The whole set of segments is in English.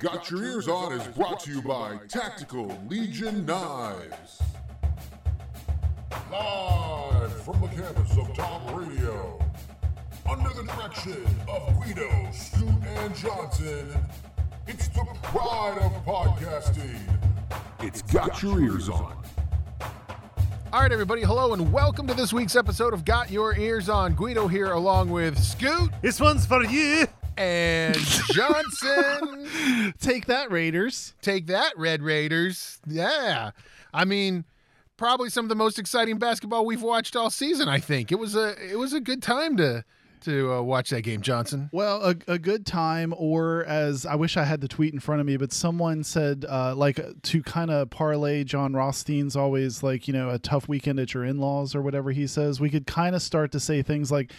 Got Your Ears On is brought to you by Tactical Legion Knives. Live from the campus of Tom Radio, under the direction of Guido, Scoot, and Johnson, it's the pride of podcasting. It's Got Your Ears On. All right, everybody, hello and welcome to this week's episode of Got Your Ears On. Guido here, along with Scoot This one's for you. And Johnson. Take that, Raiders. Take that, Red Raiders. Yeah. I mean, probably some of the most exciting basketball we've watched all season, I think. It was a it was a good time to to uh, watch that game, Johnson. Well, a, a good time, or as I wish I had the tweet in front of me, but someone said, uh, like, to kind of parlay Jon Rothstein's always like, you know, a tough weekend at your in laws or whatever he says. We could kind of start to say things like,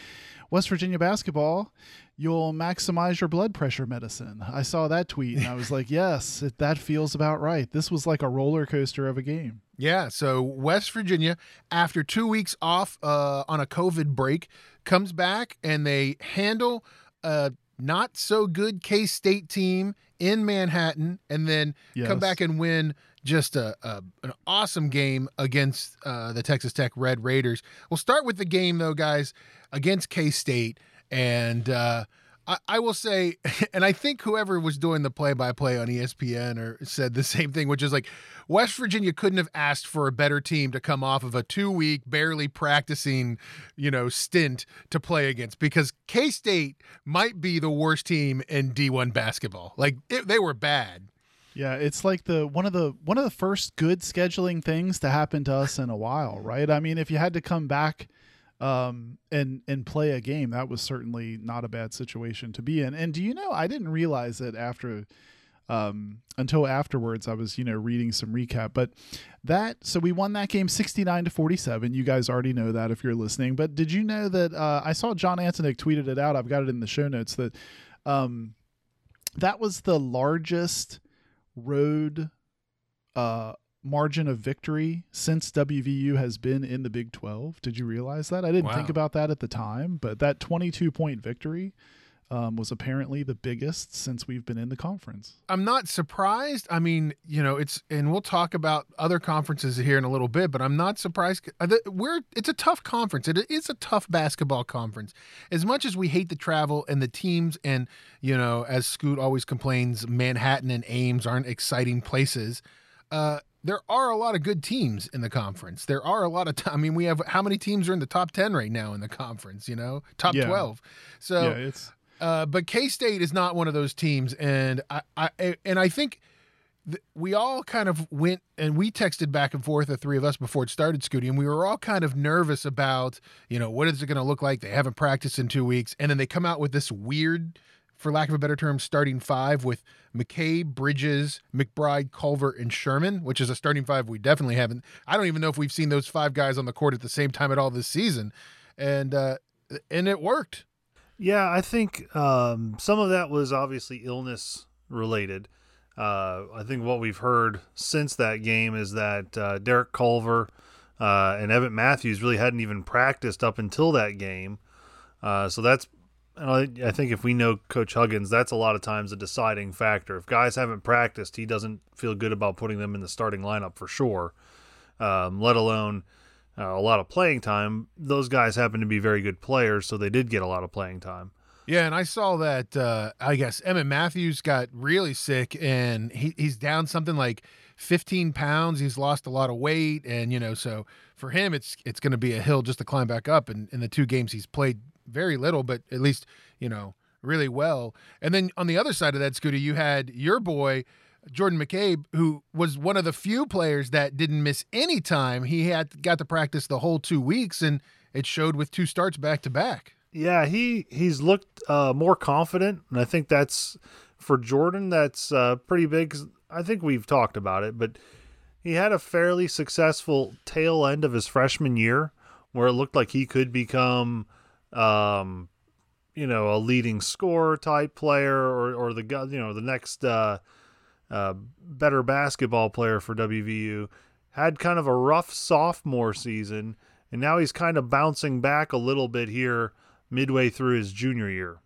West Virginia basketball, you'll maximize your blood pressure medicine. I saw that tweet and I was like, yes, it, that feels about right. This was like a roller coaster of a game. Yeah, so West Virginia, after two weeks off uh, on a COVID break, comes back and they handle a not so good K State team in Manhattan, and then Yes. come back and win just a, a an awesome game against uh, the Texas Tech Red Raiders. We'll start with the game though, guys, against K State, and uh, I, I will say, and I think whoever was doing the play-by-play on ESPN or said the same thing, which is like West Virginia couldn't have asked for a better team to come off of a two-week, barely practicing, you know, stint to play against because K State might be the worst team in D1 basketball. Like it, they were bad. Yeah, it's like the one of the one of the first good scheduling things to happen to us in a while, right? I mean, if you had to come back um and and play a game, that was certainly not a bad situation to be in. And do you know, I didn't realize it after um until afterwards I was, you know, reading some recap, but that so we won that game 69 to 47. You guys already know that if you're listening, but did you know that uh I saw John Antonik tweeted it out. I've got it in the show notes that um that was the largest road uh margin of victory since WVU has been in the Big 12. Did you realize that? I didn't Wow. think about that at the time, but that 22 point victory um, was apparently the biggest since we've been in the conference. I'm not surprised. I mean, you know, it's and we'll talk about other conferences here in a little bit, but I'm not surprised. uh, We're it's a tough conference. It is a tough basketball conference. As much as we hate the travel and the teams, and you know, as Scoot always complains, Manhattan and Ames aren't exciting places. Uh, there are a lot of good teams in the conference. There are a lot of. T- I mean, we have how many teams are in the top ten right now in the conference? You know, top Yeah. twelve. So yeah, it's uh, but K State is not one of those teams, and I, I and I think th- we all kind of went and we texted back and forth, the three of us, before it started, Scooty, and we were all kind of nervous about, you know, what is it going to look like? They haven't practiced in two weeks, and then they come out with this weird, for lack of a better term, starting five with McCabe, Bridges, McBride, Culver, and Sherman, which is a starting five we definitely haven't. I don't even know if we've seen those five guys on the court at the same time at all this season, and uh, and it worked. Yeah, I think um, some of that was obviously illness related. Uh, I think what we've heard since that game is that uh, Derek Culver uh, and Emmett Matthews really hadn't even practiced up until that game. Uh, so that's, and I, I think if we know Coach Huggins, that's a lot of times a deciding factor. If guys haven't practiced, he doesn't feel good about putting them in the starting lineup for sure, um, let alone uh, a lot of playing time. Those guys happen to be very good players, so they did get a lot of playing time. Yeah, and I saw that. Uh, I guess Emmett Matthews got really sick, and he, he's down something like 15 pounds. He's lost a lot of weight, and you know, so for him, it's it's going to be a hill just to climb back up. And in the two games he's played, very little, but at least you know really well. And then on the other side of that, Scooter, you had your boy. Jordan McCabe, who was one of the few players that didn't miss any time, he had got to practice the whole two weeks, and it showed with two starts back to back. Yeah, he he's looked uh, more confident, and I think that's for Jordan. That's uh, pretty big. 'cause I think we've talked about it, but he had a fairly successful tail end of his freshman year, where it looked like he could become, um, you know, a leading scorer type player, or or the you know, the next uh, uh, better basketball player for WVU. Had kind of a rough sophomore season, and now he's kind of bouncing back a little bit here midway through his junior year.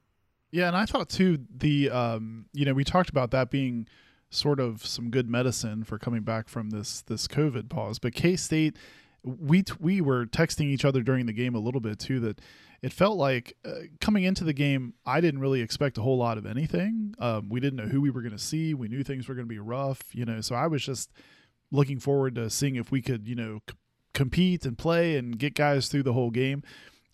Yeah, and I thought too the um, you know we talked about that being sort of some good medicine for coming back from this this COVID pause, but K State we t- we were texting each other during the game a little bit too that it felt like uh, coming into the game I didn't really expect a whole lot of anything. Um, we didn't know who we were going to see. We knew things were going to be rough, you know. So I was just looking forward to seeing if we could you know c- compete and play and get guys through the whole game.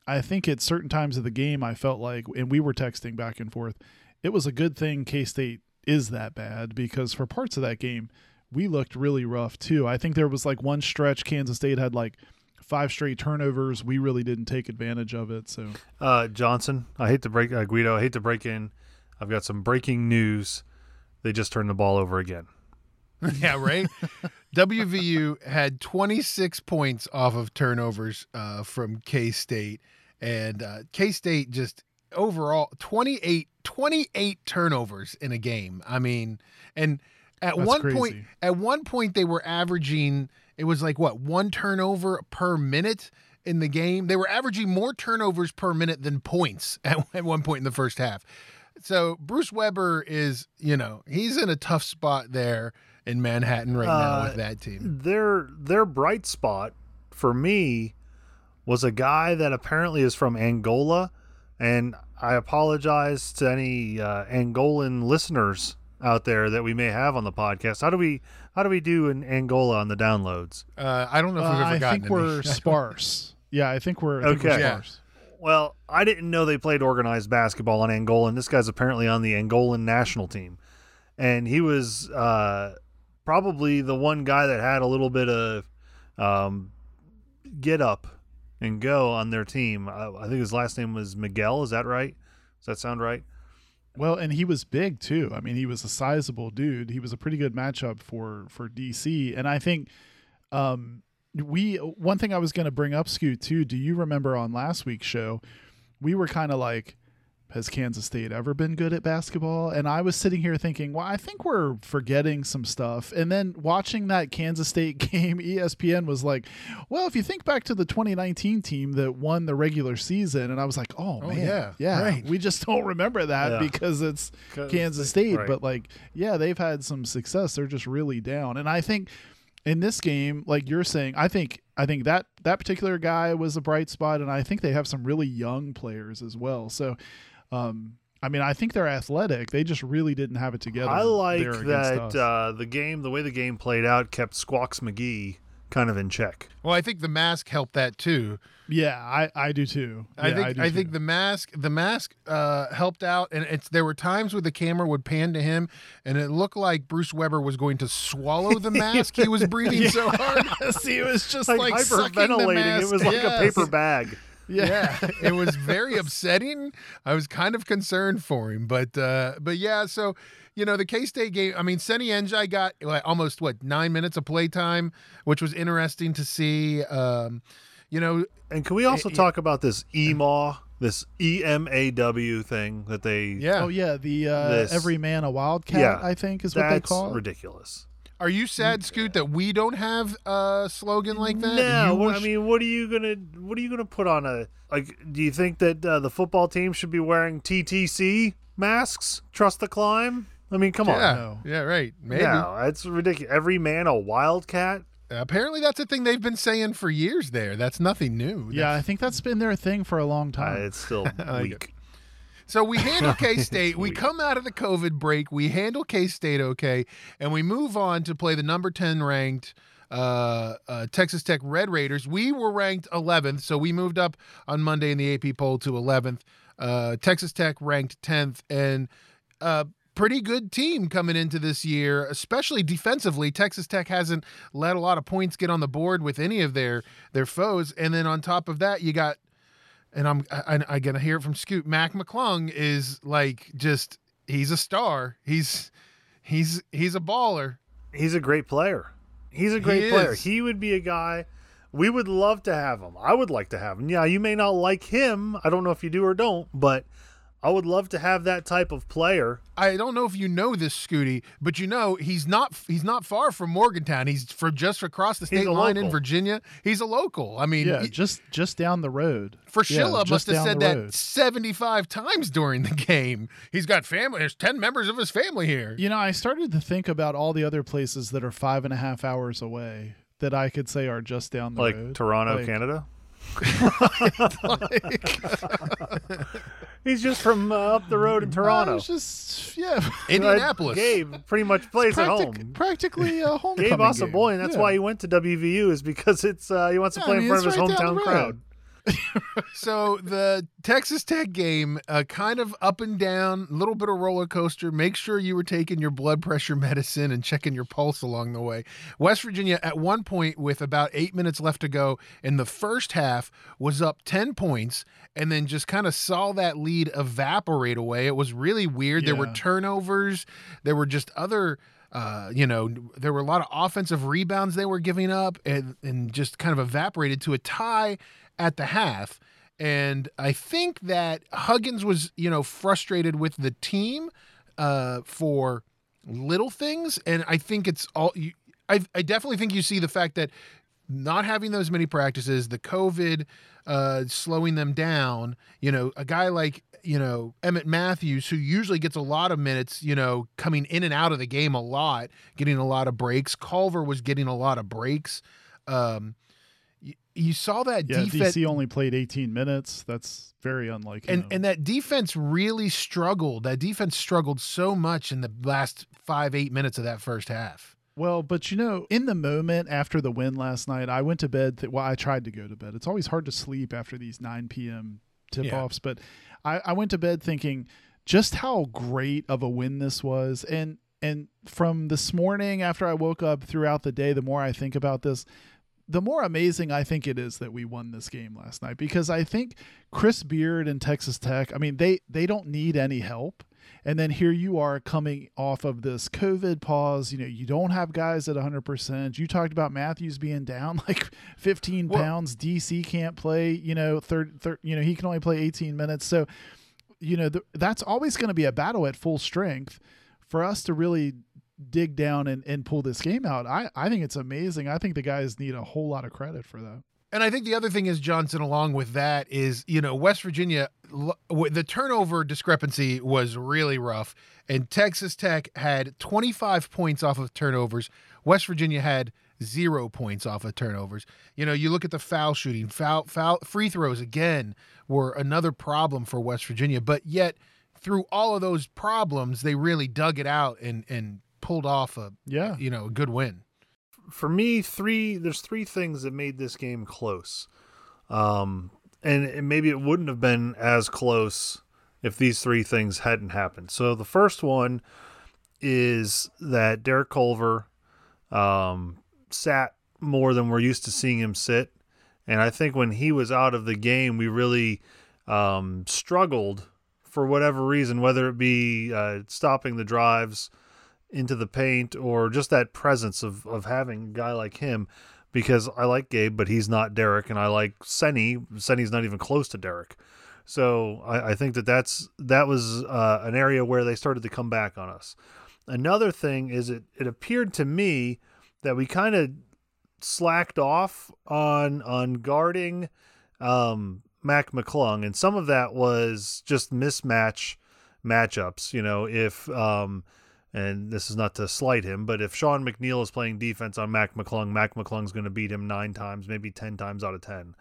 I think at certain times of the game, I felt like, and we were texting back and forth, it was a good thing K State is that bad because for parts of that game, we looked really rough too. I think there was like one stretch Kansas State had like five straight turnovers. We really didn't take advantage of it. So, uh, Johnson, I hate to break uh, Guido. I hate to break in. I've got some breaking news. They just turned the ball over again. yeah, right. WVU had 26 points off of turnovers uh, from K State, and uh, K State just overall 28, 28 turnovers in a game. I mean, and at That's one crazy. point, at one point they were averaging. It was like what one turnover per minute in the game. They were averaging more turnovers per minute than points at, at one point in the first half. So Bruce Weber is, you know, he's in a tough spot there in Manhattan right now Uh, with that team. Their their bright spot for me was a guy that apparently is from Angola, and I apologize to any uh, Angolan listeners out there that we may have on the podcast. How do we how do we do in Angola on the downloads? Uh, I don't know if uh, we've ever I gotten think we're sparse. Yeah, I think we're, I think we're Okay. Yeah. Well, I didn't know they played organized basketball in Angola, and this guy's apparently on the Angolan national team. And he was uh, probably the one guy that had a little bit of um, get up and go on their team. I, I think his last name was Miguel. Is that right? Does that sound right? Well, and he was big too. I mean, he was a sizable dude. He was a pretty good matchup for for DC, and I think um, we one thing I was going to bring up, Scoot, too. Do you remember on last week's show, we were kind of like, has Kansas State ever been good at basketball? And I was sitting here thinking, well, I think we're forgetting some stuff. And then watching that Kansas State game, ESPN was like, well, if you think back to the 2019 team that won the regular season, and I was like, oh, Oh, man, yeah, yeah, right. we just don't remember that Yeah. because it's Kansas State. right. But like, yeah, they've had some success. They're just really down. And I think in this game, like you're saying, I think I think that that particular guy was a bright spot, and I think they have some really young players as well. So, um, I mean, I think they're athletic. They just really didn't have it together. I like that us. uh, the game, the way the game played out, kept Squawks McGee kind of in check. Well, I think the mask helped that too. yeah, I I do too. I Yeah, think do I, too. think the mask the mask uh, helped out, and it's there were times where the camera would pan to him, and it looked like Bruce Weber was going to swallow the mask. He was breathing so hard. he was just Like, like, sucking the hyperventilating. mask. It was like Yes. a paper bag. Yeah, it was very upsetting. I was kind of concerned for him, but uh, but yeah. So you know the K State game. I mean, Seny Ndiaye got like, almost what nine minutes of play time, which was interesting to see. Um, you know, And can we also Eh, talk about this EMAW, this E M A W thing that they yeah. Oh yeah, the uh, This- every man a wildcat. Yeah, I think is what they call it. ridiculous. Are you sad, Scoot, that we don't have a slogan like that? No, You what- I mean, what are you gonna what are you gonna put on a like? Do you think that uh, the football team should be wearing TTC masks? Trust the climb. I mean, come yeah, on. No. yeah, right. Maybe. No, it's ridiculous. Every man a wildcat. Apparently, that's a thing they've been saying for years. There, that's nothing new. Yeah, I think that's been their thing for a long Uh, time. it's still like weak. So we handle K State. we come out of the COVID break. We handle K State okay, and we move on to play the number ten ranked uh, uh, Texas Tech Red Raiders. We were ranked 11th, so we moved up on Monday in the AP poll to 11th. Uh, Texas Tech ranked 10th, and uh, pretty good team coming into this year, especially defensively. Texas Tech hasn't let a lot of points get on the board with any of their their foes, and then on top of that, you got and I'm I, I gotta hear it from Scoot. Mac McClung is like just he's a star. He's he's he's a baller. He's a great player. He's a great He player. is. He would be a guy we would love to have him. I would like to have him. Yeah, you may not like him. I don't know if you do or don't, but I would love to have that type of player. I don't know if you know this, Scooty, but you know he's not he's not far from Morgantown. He's from just across the state a line in. Virginia. He's a local. I mean, Yeah, he- just just down the road. Yeah, Fraschilla just must have said that 75 times during the game. He's got family. There's 10 members of his family here. You know, I started to think about all the other places that are five and a half hours away that I could say are just down the like road. Like Toronto, Like- Canada. Like- He's just from uh, up the road in Toronto. was just yeah, Indianapolis. Gabe pretty much plays at home. practically a homecoming Gabe game. Boy, and that's Yeah. why he went to WVU is because it's uh, he wants to Yeah, play I in front of his right hometown the crowd. So the Texas Tech game, uh, kind of up and down, a little bit of roller coaster. Make sure you were taking your blood pressure medicine and checking your pulse along the way. West Virginia, at one point, with about eight minutes left to go in the first half, was up 10 points and then just kind of saw that lead evaporate away. It was really weird. There were turnovers, there were just other. Uh, you know, there were a lot of offensive rebounds they were giving up and, and just kind of evaporated to a tie at the half. And I think that Huggins was, you know, frustrated with the team uh, for little things. And I think it's all, I, I definitely think you see the fact that not having those many practices, the COVID uh, slowing them down, you know, a guy like, you know, Emmett Matthews, who usually gets a lot of minutes, you know, coming in and out of the game a lot, getting a lot of breaks. Culver was getting a lot of breaks. Um, you, you saw that Yeah, defense DC only played 18 minutes. That's very unlike and him. and that defense really struggled. That defense struggled so much in the last five eight minutes of that first half. Well, but you know, in the moment after the win last night, I went to bed. Th- well, I tried to go to bed. It's always hard to sleep after these 9 p.m. tip offs, but I, I went to bed thinking just how great of a win this was. And and from this morning after I woke up throughout the day, the more I think about this, the more amazing I think it is that we won this game last night because I think Chris Beard and Texas Tech, I mean, they they don't need any help. And then here you are coming off of this COVID pause. You know, you don't have guys at 100%. You talked about Matthews being down like 15 Well- pounds. DC can't play, you know, third, third, you know, he can only play 18 minutes. So, you know, th- that's always going to be a battle at full strength for us to really dig down and, and pull this game out. I, I think it's amazing. I think the guys need a whole lot of credit for that. And I think the other thing is Johnson, along with that, is you know West Virginia, the turnover discrepancy was really rough, and Texas Tech had 25 points off of turnovers. West Virginia had zero points off of turnovers. You know, you look at the foul shooting, foul, foul, free throws again were another problem for West Virginia, but yet through all of those problems, they really dug it out and and pulled off a Yeah. you know a good win. for me, three there's three things that made this game close, um, and it- maybe it wouldn't have been as close if these three things hadn't happened. So the first one is that Derek Culver um, sat more than we're used to seeing him sit, and I think when he was out of the game, we really um, struggled for whatever reason, whether it be uh, stopping the drives into the paint or just that presence of, of having a guy like him because I like Gabe, but he's not Derek, and I like Senny. Senny's not even close to Derek. So I, I think that that's that was uh, an area where they started to come back on us. Another thing is it it appeared to me that we kind of slacked off on on guarding um, Mac McClung, and some of that was just mismatch matchups. You know, if um, and this is not to slight him, but if Sean McNeil is playing defense on Mac McClung, Mac McClung's going to beat him nine times, maybe ten times out of ten.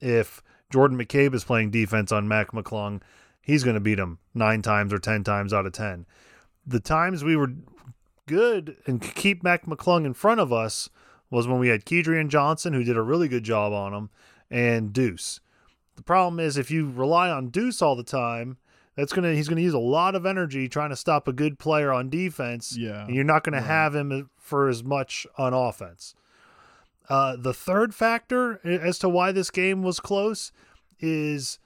If Jordan McCabe is playing defense on Mac McClung, he's going to beat him nine times or ten times out of ten. The times we were good and could keep Mac McClung in front of us was when we had Kedrian Johnson, who did a really good job on him, and Deuce. The problem is if you rely on Deuce all the time, that's gonna he's gonna use a lot of energy trying to stop a good player on defense. Yeah, and you're not gonna right. have him for as much on offense. Uh, the third factor as to why this game was close is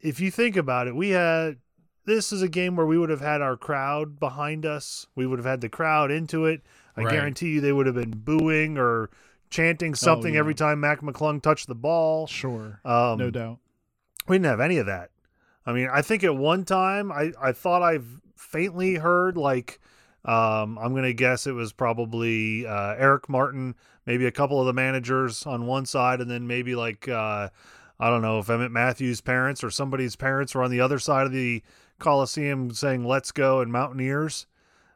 if you think about it, we had this is a game where we would have had our crowd behind us. We would have had the crowd into it. I Right. guarantee you they would have been booing or chanting something yeah. every time Mac McClung touched the ball. Sure. Um, no doubt. we didn't have any of that. I mean, I think at one time I, I thought I've faintly heard like um, I'm gonna guess it was probably uh, Eric Martin, maybe a couple of the managers on one side, and then maybe like uh, I don't know if Emmett Matthews' parents or somebody's parents were on the other side of the Coliseum saying "Let's go" and Mountaineers.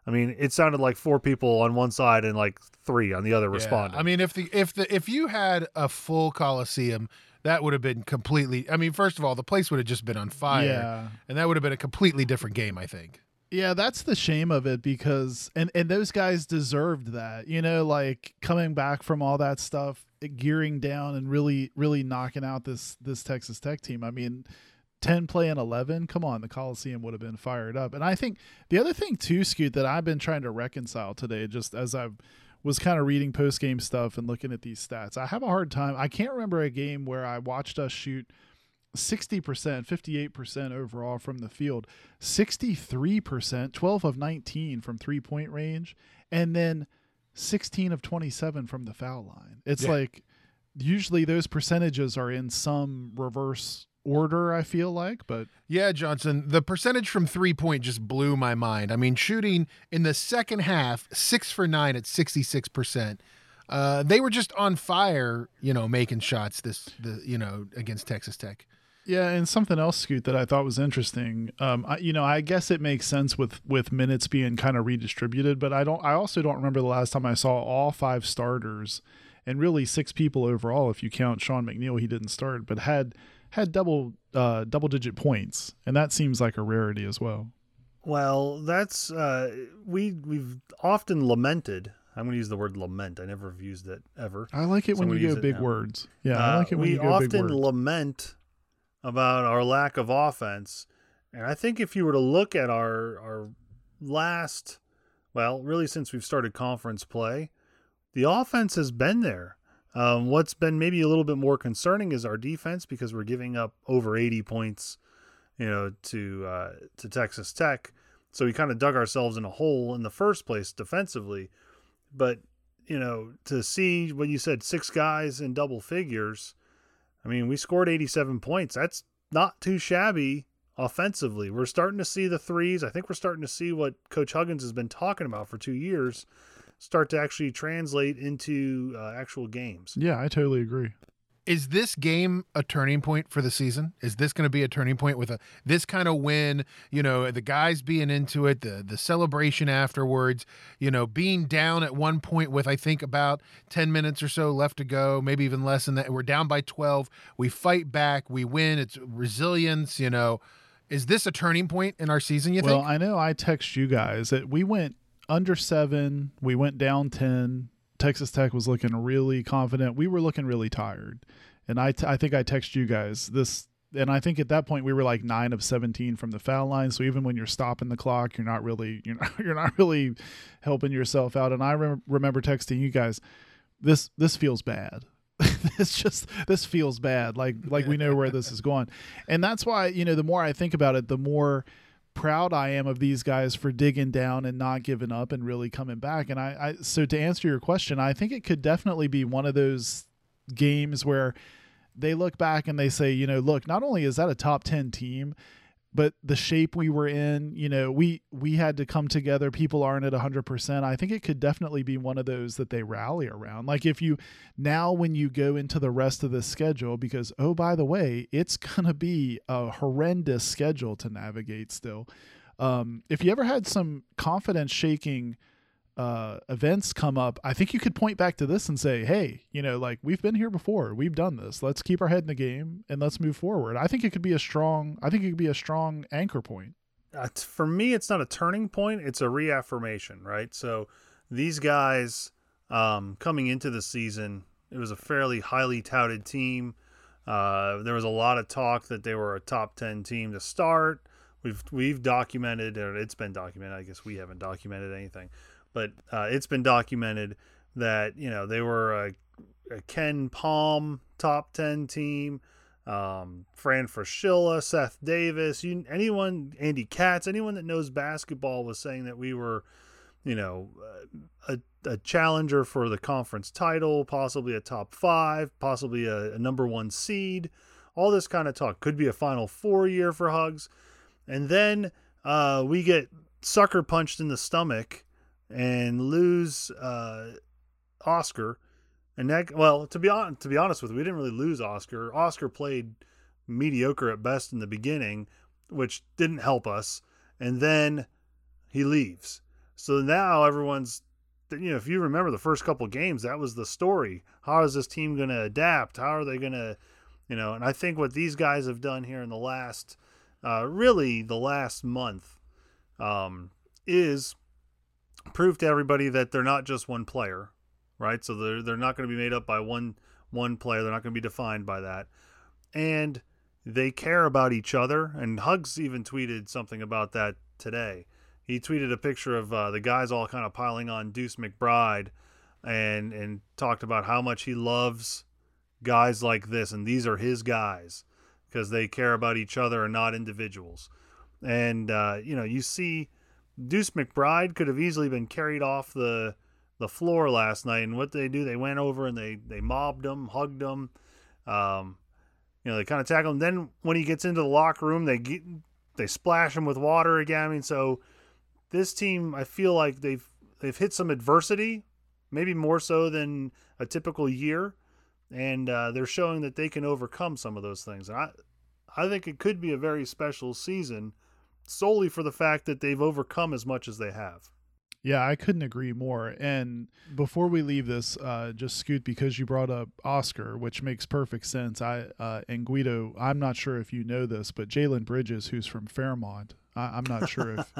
I mean, it sounded like four people on one side and like three on the other Yeah. responding. I mean, if the if the if you had a full Coliseum, that would have been completely. I mean, first of all, the place would have just been on fire, Yeah. and that would have been a completely different game. I think. Yeah, that's the shame of it because and and those guys deserved that. You know, like coming back from all that stuff, gearing down and really really knocking out this this Texas Tech team. I mean, 10 playing 11, come on, the Coliseum would have been fired up. And I think the other thing too, Scoot, that I've been trying to reconcile today just as I was kind of reading post game stuff and looking at these stats. I have a hard time. I can't remember a game where I watched us shoot 60%, 58% overall from the field, 63%, 12 of 19 from three point range, and then 16 of 27 from the foul line. It's Yeah. like usually those percentages are in some reverse order, I feel like, but Yeah, Johnson, the percentage from three point just blew my mind. I mean, shooting in the second half, six for nine at 66%. Uh, they were just on fire, you know, making shots this, the, you know, against Texas Tech. Yeah, and something else, Scoot, that I thought was interesting. Um, I, you know, I guess it makes sense with with minutes being kind of redistributed, but I don't. I also don't remember the last time I saw all five starters, and really six people overall, if you count Sean McNeil, he didn't start, but had had double uh, double digit points, and that seems like a rarity as well. Well, that's uh, we we've often lamented. I'm going to use the word lament. I never have used it ever. I like it So when you use go big now. words. Yeah, I Uh, like it when we you go big often lament about our lack of offense, and I think if you were to look at our our last, well, really since we've started conference play, the offense has been there. Um, what's been maybe a little bit more concerning is our defense because we're giving up over 80 points, you know, to uh, to Texas Tech. So we kind of dug ourselves in a hole in the first place defensively. But you know, to see what you said, six guys in double figures. I mean, we scored 87 points. That's not too shabby offensively. We're starting to see the threes. I think we're starting to see what Coach Huggins has been talking about for two years start to actually translate into uh, actual games. yeah, I totally agree. Is this game a turning point for the season? Is this going to be a turning point with a this kind of win? You know, the guys being into it, the the celebration afterwards. You know, being down at one point with I think about ten minutes or so left to go, maybe even less than that. We're down by twelve. We fight back. We win. It's resilience. You know, is this a turning point in our season? You well, think? Well, I know I text you guys that we went under seven, we went down 10. Texas Tech was looking really confident. We were looking really tired. And I, t- I think I text you guys this, and I think at that point we were like nine of 17 from the foul line. So even when you're stopping the clock, you're not really, you're not, you're not really helping yourself out. And I rem- remember texting you guys, this, this feels bad. this just this feels bad like like we know where this is going and that's why you know the more i think about it the more proud I am of these guys for digging down and not giving up and really coming back. And I, I so to answer your question, I think it could definitely be one of those games where they look back and they say, you know, look, not only is that a top 10 team, but the shape we were in, you know, we we had to come together. People aren't at 100%. I think it could definitely be one of those that they rally around. Like if you now when you go into the rest of the schedule because oh by the way, it's going to be a horrendous schedule to navigate still. Um, if you ever had some confidence shaking uh, events come up, I think you could point back to this and say, hey, you know, like we've been here before. We've done this. Let's keep our head in the game and let's move forward. I think it could be a strong, I think it could be a strong anchor point. uh, for me, it's not a turning point; it's a reaffirmation, right? So these guys um, coming into the season, it was a fairly highly touted team. Uh, there was a lot of talk that they were a top ten team to start. We've we've documented, or it's been documented. I guess we haven't documented anything, but uh, it's been documented that you know they were a, a KenPom top ten team um, Fran Fraschilla, Seth Davis, you, anyone, Andy Katz, anyone that knows basketball was saying that we were, you know, uh, a, a challenger for the conference title, possibly a top five, possibly a, a number one seed. all this kind of talk. Could be a Final Four year for Hugs, and then uh, we get sucker punched in the stomach and lose uh, Oscar. And that, well, to be on, to be honest with you, we didn't really lose Oscar. Oscar played mediocre at best in the beginning, which didn't help us. And then he leaves. So now everyone's, you know, if you remember the first couple games, that was the story. How is this team going to adapt? How are they going to, you know? And I think what these guys have done here in the last, uh, really the last month, um, is prove to everybody that they're not just one player, right? So they're they're not going to be made up by one one player. They're not going to be defined by that, and they care about each other. And Hugs even tweeted something about that today. He tweeted a picture of uh, the guys all kind of piling on Deuce McBride, and and talked about how much he loves guys like this, and these are his guys because they care about each other and not individuals. And uh, you know, you see Deuce McBride could have easily been carried off the the floor last night, and what they do, they went over and they they mobbed him, hugged him, um, you know, they kind of tackle him. Then when he gets into the locker room, they get, they splash him with water again. I mean, so this team, I feel like they've they've hit some adversity, maybe more so than a typical year, and uh, they're showing that they can overcome some of those things. And I I think it could be a very special season solely for the fact that they've overcome as much as they have. Yeah, I couldn't agree more. And before we leave this, uh, just scoot because you brought up Oscar, which makes perfect sense. I uh, and Guido, I'm not sure if you know this, but Jalen Bridges, who's from Fairmont, I, am not sure if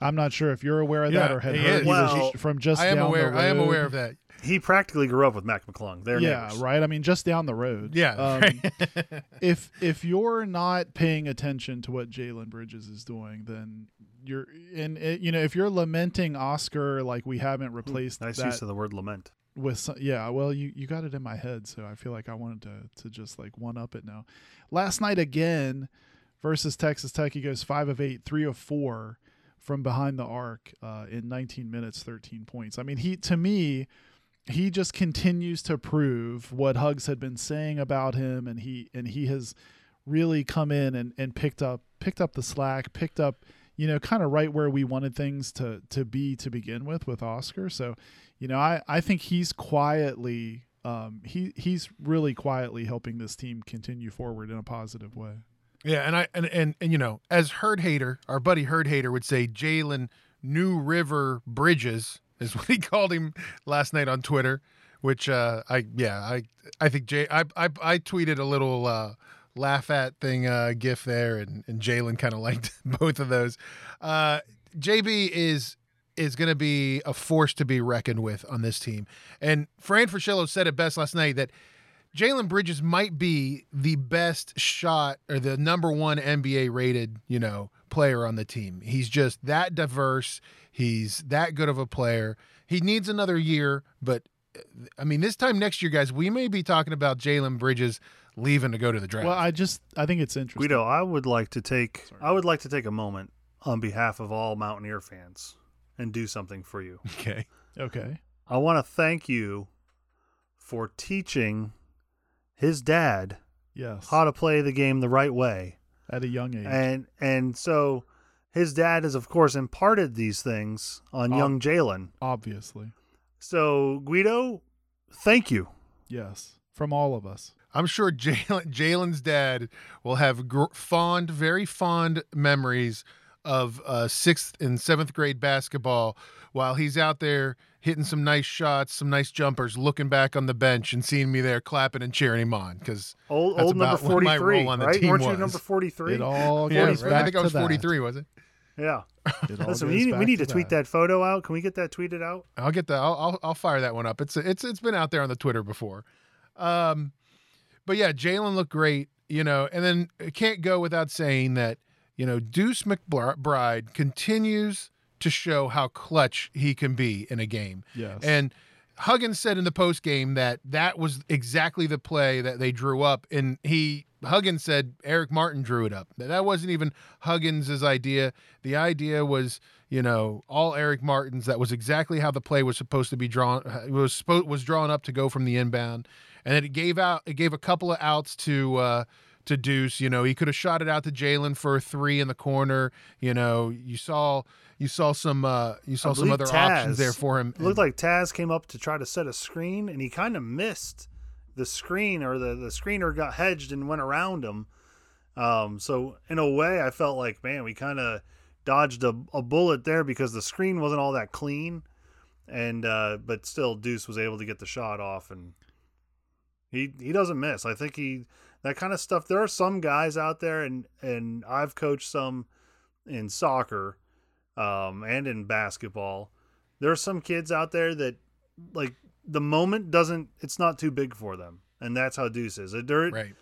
I'm not sure if you're aware of Yeah, that or had he heard is. he was Well, from just I am down aware. the I am aware of that. He practically grew up with Mac McClung. They're yeah, neighbors. right. I mean, just down the road. Yeah. Um, if if you're not paying attention to what Jalen Bridges is doing, then you're and it, you know if you're lamenting Oscar like we haven't replaced Nice that use of the word lament. with some, yeah well you you got it in my head so i feel like i wanted to to just like one up it now last night again versus texas tech he goes five of eight three of four from behind the arc uh, in 19 minutes 13 points i mean he to me he just continues to prove what hugs had been saying about him and he and he has really come in and, and picked up picked up the slack picked up you know kind of right where we wanted things to to be to begin with with oscar so you know, I, I think he's quietly um, he he's really quietly helping this team continue forward in a positive way. Yeah, and I and, and and you know, as Herd Hater, our buddy Herd Hater would say, Jalen New River Bridges is what he called him last night on Twitter. Which uh, I yeah I I think Jay I I, I tweeted a little uh, laugh at thing uh, gif there, and and Jalen kind of liked both of those. Uh, JB is is going to be a force to be reckoned with on this team, and Fran Fraschilla said it best last night that Jalen Bridges might be the best shot or the number one NBA rated, you know, player on the team. He's just that diverse. He's that good of a player. He needs another year, but uh, I mean, this time next year, guys, we may be talking about Jalen Bridges leaving to go to the draft. Well, I just I think it's interesting. Guido, I would like to take I would like to take a moment on behalf of all Mountaineer fans and do something for you. okay. Okay. I want to thank you for teaching his dad Yes. how to play the game the right way. At a young age. And and so his dad has of course imparted these things on Oh. young Jalen. obviously. So Guido, thank you. Yes. From all of us. I'm sure Jalen Jalen's dad will have gr- fond, very fond memories of uh, sixth and seventh grade basketball while he's out there hitting some nice shots, some nice jumpers, looking back on the bench and seeing me there clapping and cheering him on because Old That's old number about what 43, role on the right? team Weren't you was. number 43? It all yeah, right? back I think I was 43, was it? yeah. It all Listen, goes we need, we need to, tweet that. photo out. Can we get that tweeted out? I'll get that. I'll, I'll I'll fire that one up. It's it's it's been out there on the Twitter before. Um, but yeah, Jalen looked great, you know, and then it can't go without saying that you know Deuce McBride continues to show how clutch he can be in a game. Yes. And Huggins said in the post game that that was exactly the play that they drew up, and he Huggins said Eric Martin drew it up. That that wasn't even Huggins's idea. The idea was, you know, all Eric Martin's. That was exactly how the play was supposed to be drawn. It was was drawn up to go from the inbound, and then it gave out. It gave a couple of outs to uh, to Deuce. You know, he could have shot it out to Jalen for a three in the corner. You know, you saw you saw some uh, you saw some other Taz options there for him. It looked like Taz came up to try to set a screen, and he kind of missed the screen, or the the screener got hedged and went around him. Um, so in a way, I felt like, man, we kind of dodged a, a bullet there because the screen wasn't all that clean, and uh, but still, Deuce was able to get the shot off, and he he doesn't miss. I think he that kind of stuff. There are some guys out there, and and I've coached some in soccer, um, and in basketball. There are some kids out there that like the moment doesn't. It's not too big for them, and that's how Deuce is. Right.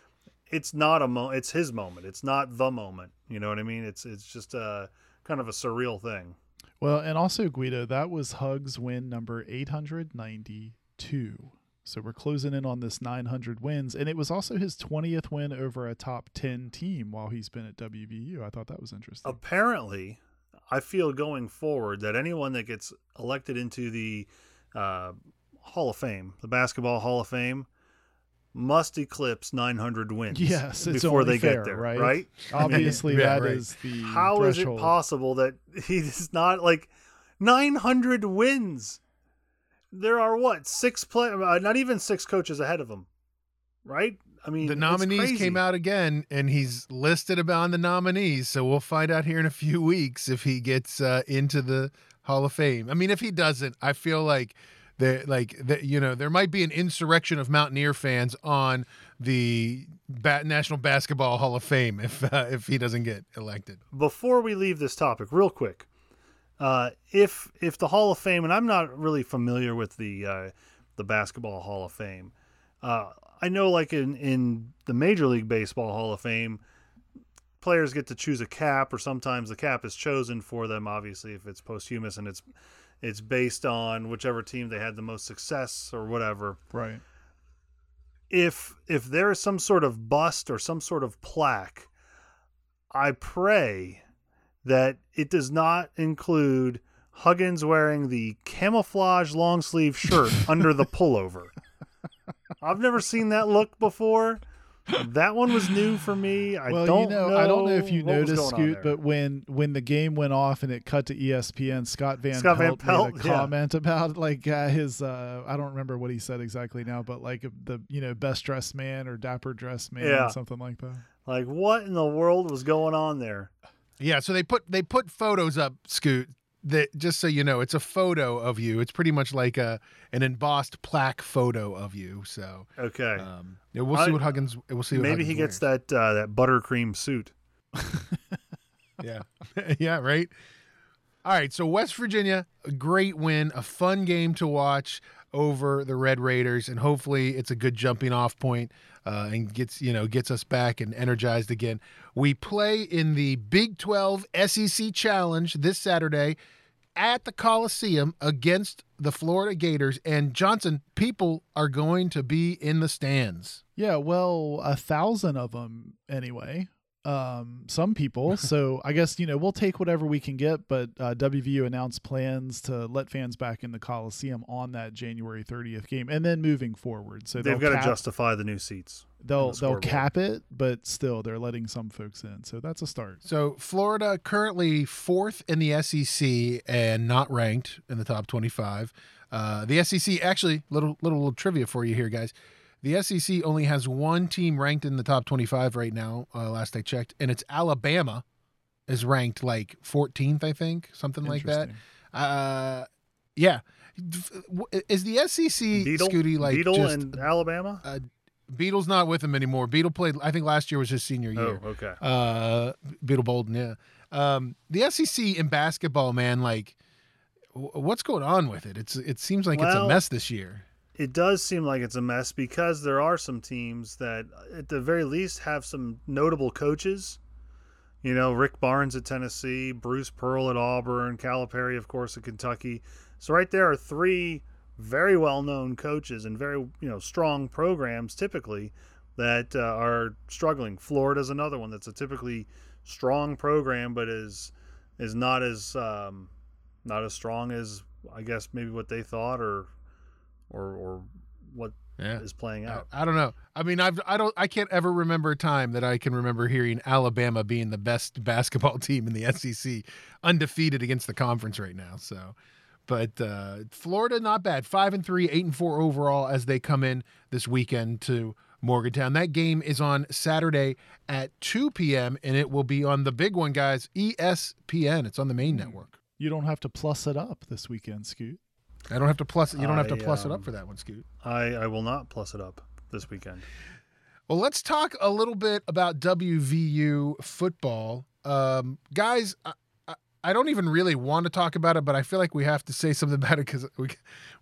it's not a mo it's his moment it's not the moment you know what i mean it's it's just a kind of a surreal thing Well, and also Guido, that was Hugs win number 892. So we're closing in on this 900 wins, and it was also his 20th win over a top 10 team while he's been at WVU. I thought that was interesting. apparently i feel going forward that anyone that gets elected into the uh, hall of fame the basketball hall of fame must eclipse 900 wins yes, it's before only they fair, get there right? right Obviously, Yeah, that right. is the How is threshold. it possible that he's not like 900 wins? There are what six play, uh, not even six coaches ahead of him, right? I mean, the nominees came out again, and he's listed on the nominees. So we'll find out here in a few weeks if he gets uh, into the Hall of Fame. I mean, if he doesn't, I feel like there, like that, you know, there might be an insurrection of Mountaineer fans on the Bat- National Basketball Hall of Fame if uh, if he doesn't get elected. Before we leave this topic, real quick, uh, if if the Hall of Fame, and I'm not really familiar with the uh, the Basketball Hall of Fame, uh, I know like in in the Major League Baseball Hall of Fame, players get to choose a cap, or sometimes the cap is chosen for them. Obviously, if it's posthumous and it's it's based on whichever team they had the most success or whatever. Right. If if there is some sort of bust or some sort of plaque, I pray that it does not include Huggins wearing the camouflage long sleeve shirt under the pullover. I've never seen that look before. That one was new for me. I well, don't you know, I don't know if you noticed, going Scoot, but when when the game went off and it cut to ESPN, Scott Van Scott Van Pelt, made Pelt, a yeah. comment about like uh, his uh, I don't remember what he said exactly now, but like the you know best dressed man or dapper dressed man, Yeah. something like that. like what in the world was going on there? Yeah, so they put they put photos up, Scoot. That just so you know, it's a photo of you. It's pretty much like a an embossed plaque photo of you. So Okay, um, yeah, we'll see what Huggins. We'll see. What maybe Huggins he gets that uh, that buttercream suit. Yeah, yeah, right. All right, so West Virginia, a great win, a fun game to watch over the Red Raiders, and hopefully it's a good jumping off point uh, and gets you know gets us back and energized again. We play in the Big 12 SEC Challenge this Saturday at the Coliseum against the Florida Gators, and Johnson people are going to be in the stands. Yeah, well, a thousand of them anyway. Um, some people. so I guess you know we'll take whatever we can get. But uh, WVU announced plans to let fans back in the Coliseum on that January 30th game, and then moving forward. So They've they'll got to justify the new seats. they'll the they'll cap it, but still they're letting some folks in. So that's a start. So Florida currently fourth in the SEC and not ranked in the top 25. Uh, the SEC actually little, little little trivia for you here, guys. The SEC only has one team ranked in the top 25 right now. Uh, last I checked, and it's Alabama is ranked like 14th, I think, something like that. Uh, yeah. Is the SEC Beetle, Scooty like Beetle just in Alabama. uh, Beetle's not with him anymore. Beetle played. I think last year was his senior year. Oh, okay. Uh, Beetle Bolden, yeah. Um, the SEC in basketball, man, like, w- what's going on with it? It's it seems like it's a mess this year. It does seem like it's a mess because there are some teams that, at the very least, have some notable coaches. You know, Rick Barnes at Tennessee, Bruce Pearl at Auburn, Calipari, of course, at Kentucky. So right there are three very well-known coaches and very you know strong programs typically that uh, are struggling. Florida's another one that's a typically strong program, but is is not as um, not as strong as I guess maybe what they thought or or or what Yeah. is playing out. I don't know. I mean, I've I don't I can't ever remember a time that I can remember hearing Alabama being the best basketball team in the SEC, undefeated against the conference right now. So, but uh, Florida not bad, five and three, eight and four overall as they come in this weekend to Morgantown. That game is on Saturday at 2 p.m. and it will be on the big one, guys, ESPN. It's on the main network. You don't have to plus it up this weekend, Scoot. I don't have to plus. It you don't have to I, plus it up um, for that one, Scoot. I, I will not plus it up this weekend. Well, let's talk a little bit about WVU football. Um, guys, I, I, I don't even really want to talk about it, but I feel like we have to say something about it because we,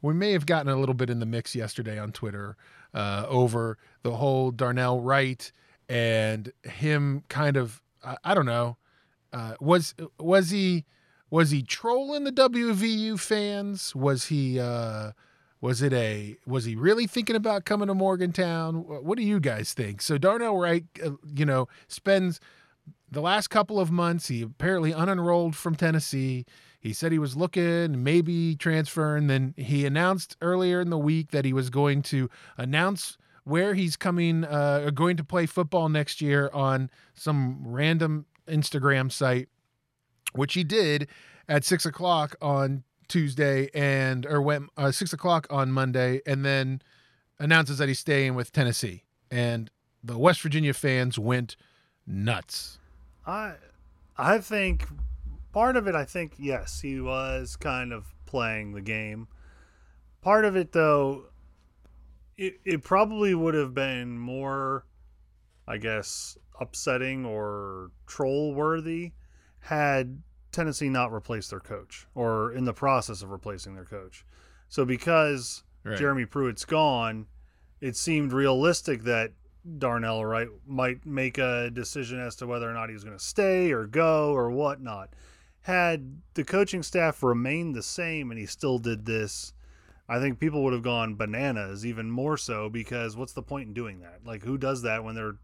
we may have gotten a little bit in the mix yesterday on Twitter uh, over the whole Darnell Wright and him kind of, I, I don't know, uh, was was he was he trolling the WVU fans? Was he uh, was it a was he really thinking about coming to Morgantown? What do you guys think? So Darnell Wright, uh, you know, spends the last couple of months. He apparently unenrolled from Tennessee. He said he was looking, maybe transferring. Then he announced earlier in the week that he was going to announce where he's coming, uh, going to play football next year on some random Instagram site, which he did at six o'clock on Tuesday and or went uh, six o'clock on Monday, and then announces that he's staying with Tennessee. And the West Virginia fans went nuts. I I think part of it I think yes, he was kind of playing the game. Part of it though it it probably would have been more I guess upsetting or troll worthy had Tennessee not replaced their coach or in the process of replacing their coach. So because Right. Jeremy Pruitt's gone, it seemed realistic that Darnell Wright might make a decision as to whether or not he was going to stay or go or whatnot. Had the coaching staff remained the same and he still did this, I think people would have gone bananas even more so because what's the point in doing that? Like who does that when they're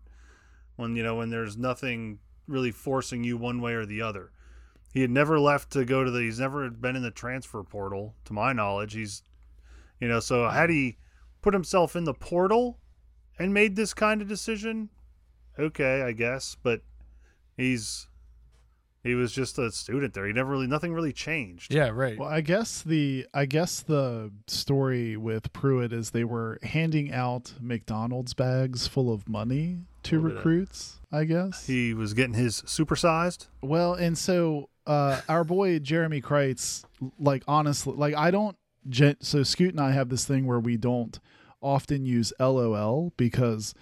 when you know when there's nothing really forcing you one way or the other. He had never left to go to the he's never been in the transfer portal to my knowledge. He's you know, so had he put himself in the portal and made this kind of decision, okay, I guess, but he's he was just a student there. He never really nothing really changed. Yeah, right. Well, I guess the I guess the story with Pruitt is they were handing out McDonald's bags full of money to of- recruits. I guess. He was getting his supersized. Well, and so uh, our boy Jeremy Kreitz, like honestly, like I don't. Gen- so Scoot and I have this thing where we don't often use LOL because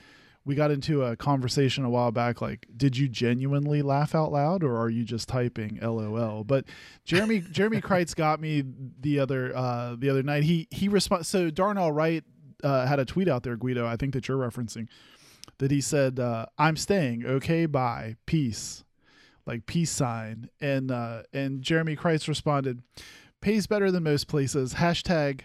we got into a conversation a while back. Like, did you genuinely laugh out loud, or are you just typing LOL? But Jeremy Jeremy Kreitz got me the other uh, the other night. He he respond. So Darnell Wright uh, had a tweet out there, Guido. I think that you're referencing that he said, uh, "I'm staying. Okay, bye, peace." like peace sign and uh and jeremy Kreitz responded pays better than most places hashtag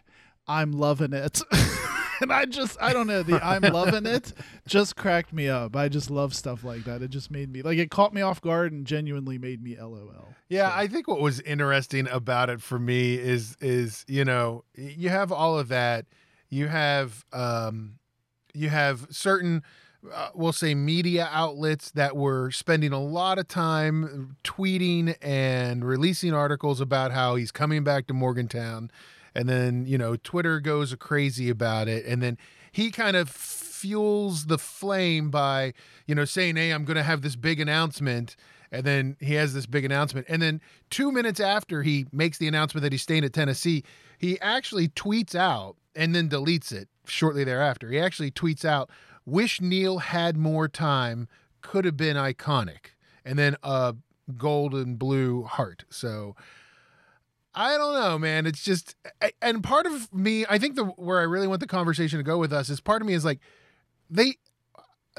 i'm loving it and i just i don't know the i'm loving it just cracked me up i just love stuff like that it just made me like it caught me off guard and genuinely made me lol Yeah, So- I think what was interesting about it for me is is you know you have all of that. You have um, you have certain uh, we'll say media outlets that were spending a lot of time tweeting and releasing articles about how he's coming back to Morgantown, and then you know Twitter goes crazy about it, and then he kind of fuels the flame by you know saying, "Hey, I'm going to have this big announcement." And then he has this big announcement. And then two minutes after he makes the announcement that he's staying at Tennessee, he actually tweets out and then deletes it shortly thereafter. He actually tweets out, Wish Neal had more time, could have been iconic. And then a gold and blue heart. So I don't know, man. It's just, and part of me, I think the where I really want the conversation to go with us is part of me is like, they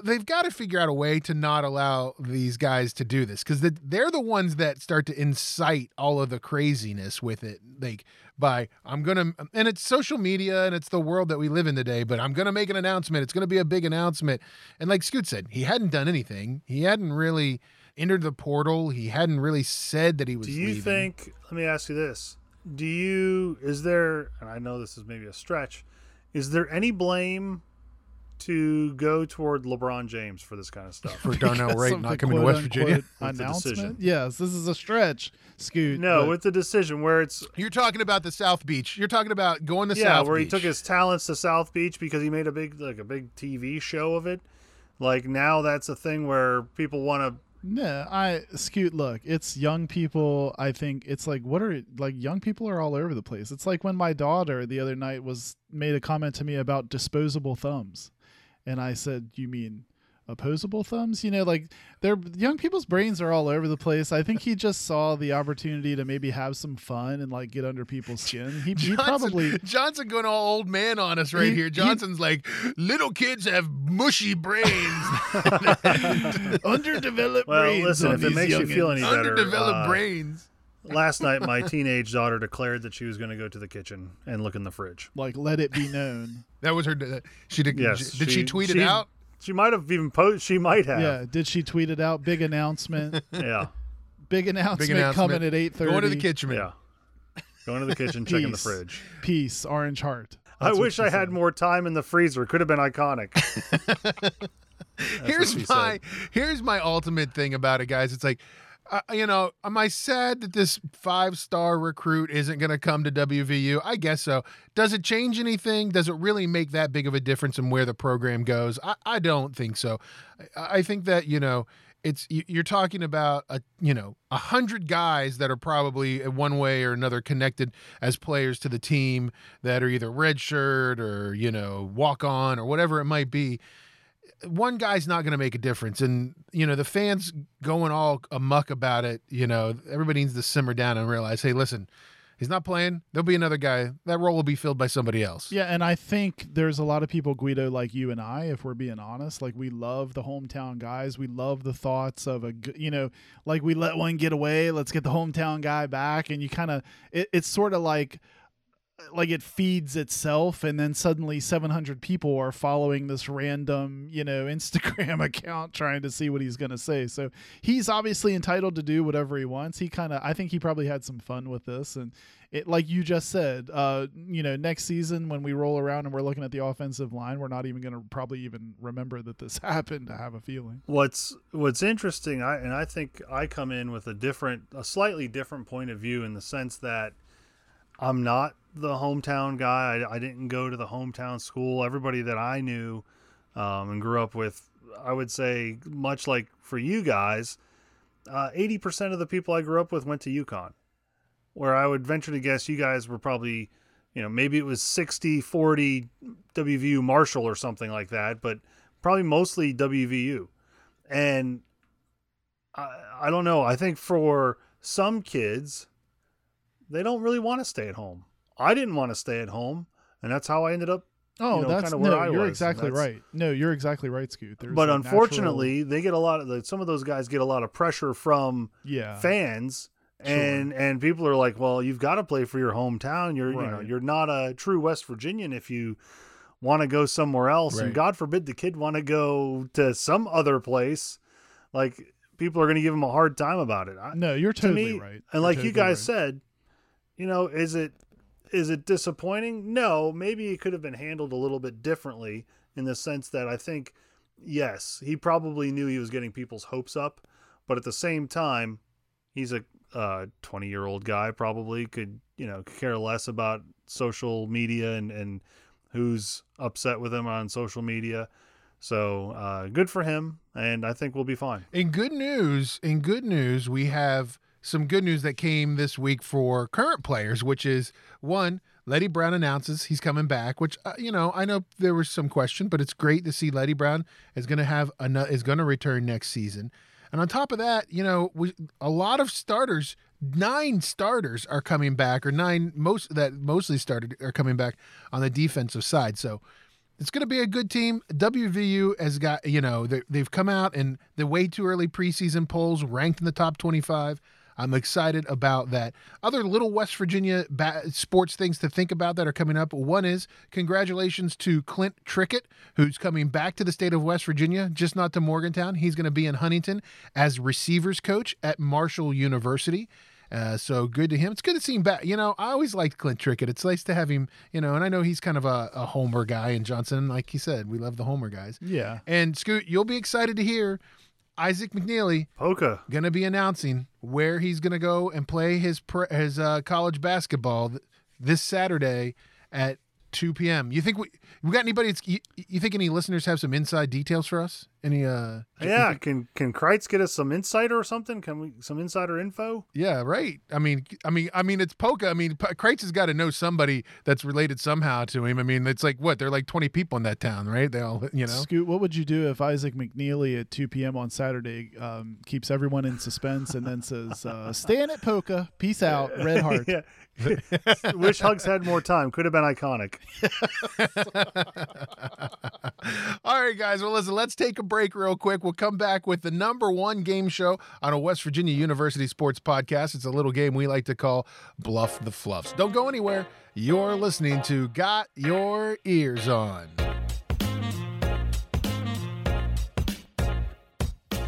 they've got to figure out a way to not allow these guys to do this because they're the ones that start to incite all of the craziness with it like by i'm gonna and it's social media and it's the world that we live in today but i'm gonna make an announcement it's gonna be a big announcement and like scoot said he hadn't done anything he hadn't really entered the portal he hadn't really said that he was Do you leaving. think? Let me ask you this: Do you? Is there? And I know this is maybe a stretch. is there any blame to go toward LeBron James for this kind of stuff? For Darnell Because Wright not coming to West Virginia. With the decision. announcement. Yes, this is a stretch, Scoot. no, but- with the decision where it's You're talking about the South Beach. You're talking about going to yeah, South where he took his talents to South Beach because he made a big like a big TV show of it. Like now that's a thing where people want to No, I Scoot. Look, it's young people. I think it's like what are like young people are all over the place. It's like when my daughter the other night was made a comment to me about disposable thumbs, and I said, "You mean opposable thumbs?" You know, like they're young people's brains are all over the place. I think he just saw the opportunity to maybe have some fun and like get under people's skin. He, he probably Johnson going all old man on us right He- here. he- Johnson's like, little kids have mushy brains, underdeveloped Well, brains. listen, if it makes you feel any better, underdeveloped uh, brains. Last night my teenage daughter declared that she was going to go to the kitchen and look in the fridge. like let it be known. That was her. She did. Yes, did she, she- tweet she- it out? She might have even posted. She might have. Yeah, did she tweet it out? Big announcement. Yeah. Big announcement, announcement. coming at eight thirty. Going to the kitchen. Yeah. Going to the kitchen, checking the fridge. Peace, orange heart. I That's what wish she I had more time in the freezer. Could have been iconic. here's my said. here's my ultimate thing about it, guys. It's like, uh, you know, am I sad that this five star recruit isn't going to come to WVU? I guess so. Does it change anything? Does it really make that big of a difference in where the program goes? I, I don't think so. I, I think that you know. It's you- you're talking about a you know a hundred guys that are probably one way or another connected as players to the team that are either redshirt or you know walk on or whatever it might be one guy's not going to make a difference and you know the fans going all amuck about it you know everybody needs to simmer down and realize hey listen he's not playing there'll be another guy that role will be filled by somebody else Yeah, and I think there's a lot of people, Guido, like you and I, if we're being honest. Like we love the hometown guys. We love the thoughts of a, you know, like we let one get away. Let's get the hometown guy back, and you kind of, it, it's sort of like. Like it feeds itself, and then suddenly 700 people are following this random, you know, Instagram account trying to see what he's going to say. So he's obviously entitled to do whatever he wants. He kind of, I think he probably had some fun with this, and it like you just said uh you know next season when we roll around and we're looking at the offensive line we're not even going to probably even remember that this happened i have a feeling What's What's interesting, I and I think I come in with a different, a slightly different point of view in the sense that I'm not the hometown guy. I, I didn't go to the hometown school. Everybody that I knew um, and grew up with, I would say, much like for you guys, uh, eighty percent of the people I grew up with went to UConn. Where I would venture to guess you guys were probably, you know, maybe it was 60 40 WVU Marshall or something like that, but probably mostly WVU. And I, I don't know. I think for some kids, they don't really want to stay at home. I didn't want to stay at home, and that's how I ended up. oh You know, that's no I you're was, exactly right no you're exactly right scoot There's but unfortunately, they get a lot of the, some of those guys get a lot of pressure from yeah fans. And and people are like, well, you've got to play for your hometown. You're you know you're not a true West Virginian if you want to go somewhere else. Right. And God forbid the kid want to go to some other place. Like people are going to give him a hard time about it. I, no you're to totally me, right and You're like you guys right. said, you know, is it is it disappointing? No, maybe it could have been handled a little bit differently in the sense that I think yes, he probably knew he was getting people's hopes up, but at the same time, he's a uh 20 year old guy probably could you know care less about social media and and who's upset with him on social media. So uh good for him and i think we'll be fine. In good news, in good news, we have some good news that came this week for current players, which is one, Leddie Brown announces he's coming back, which uh, you know I know there was some question, but it's great to see Leddie Brown is going to have a is going to return next season. And on top of that, you know, we, a lot of starters, nine starters are coming back, or nine most that mostly started are coming back on the defensive side. So it's going to be a good team. WVU has got, you know, they, they've come out in the way too early preseason polls, ranked in the top 25. I'm excited about that. Other little West Virginia ba- sports things to think about that are coming up. One is congratulations to Clint Trickett, who's coming back to the state of West Virginia, just not to Morgantown. He's going to be in Huntington as receivers coach at Marshall University. Uh, so good to him. It's good to see him back. You know, I always liked Clint Trickett. It's nice to have him. You know, and I know he's kind of a, a homer guy. And Johnson, like he said, we love the homer guys. Yeah. And Scoot, you'll be excited to hear Isaac McNeely Polka. going to be announcing where he's going to go and play his his uh, college basketball th- this Saturday at 2 p.m. You think we we got anybody? That's, you, you think any listeners have some inside details for us? Any? uh Yeah, can can Kreitz get us some insider or something? Can we some insider info? Yeah, right. I mean, I mean, I mean, it's Polka. I mean, Kreitz has got to know somebody that's related somehow to him. I mean, it's like what they're like 20 people in that town, right? They all, you know. Scoot, what would you do if Isaac McNeely at 2 p.m. on Saturday um, keeps everyone in suspense and then says, uh, "Stay in it, Polka. Peace out, Red Heart." yeah. Wish Hugs had more time. Could have been iconic. All right, guys. Well, listen, let's take a break real quick. We'll come back with the number one game show on a West Virginia University sports podcast. It's a little game we like to call Bluff the Fluffs. Don't go anywhere. You're listening to Got Your Ears On.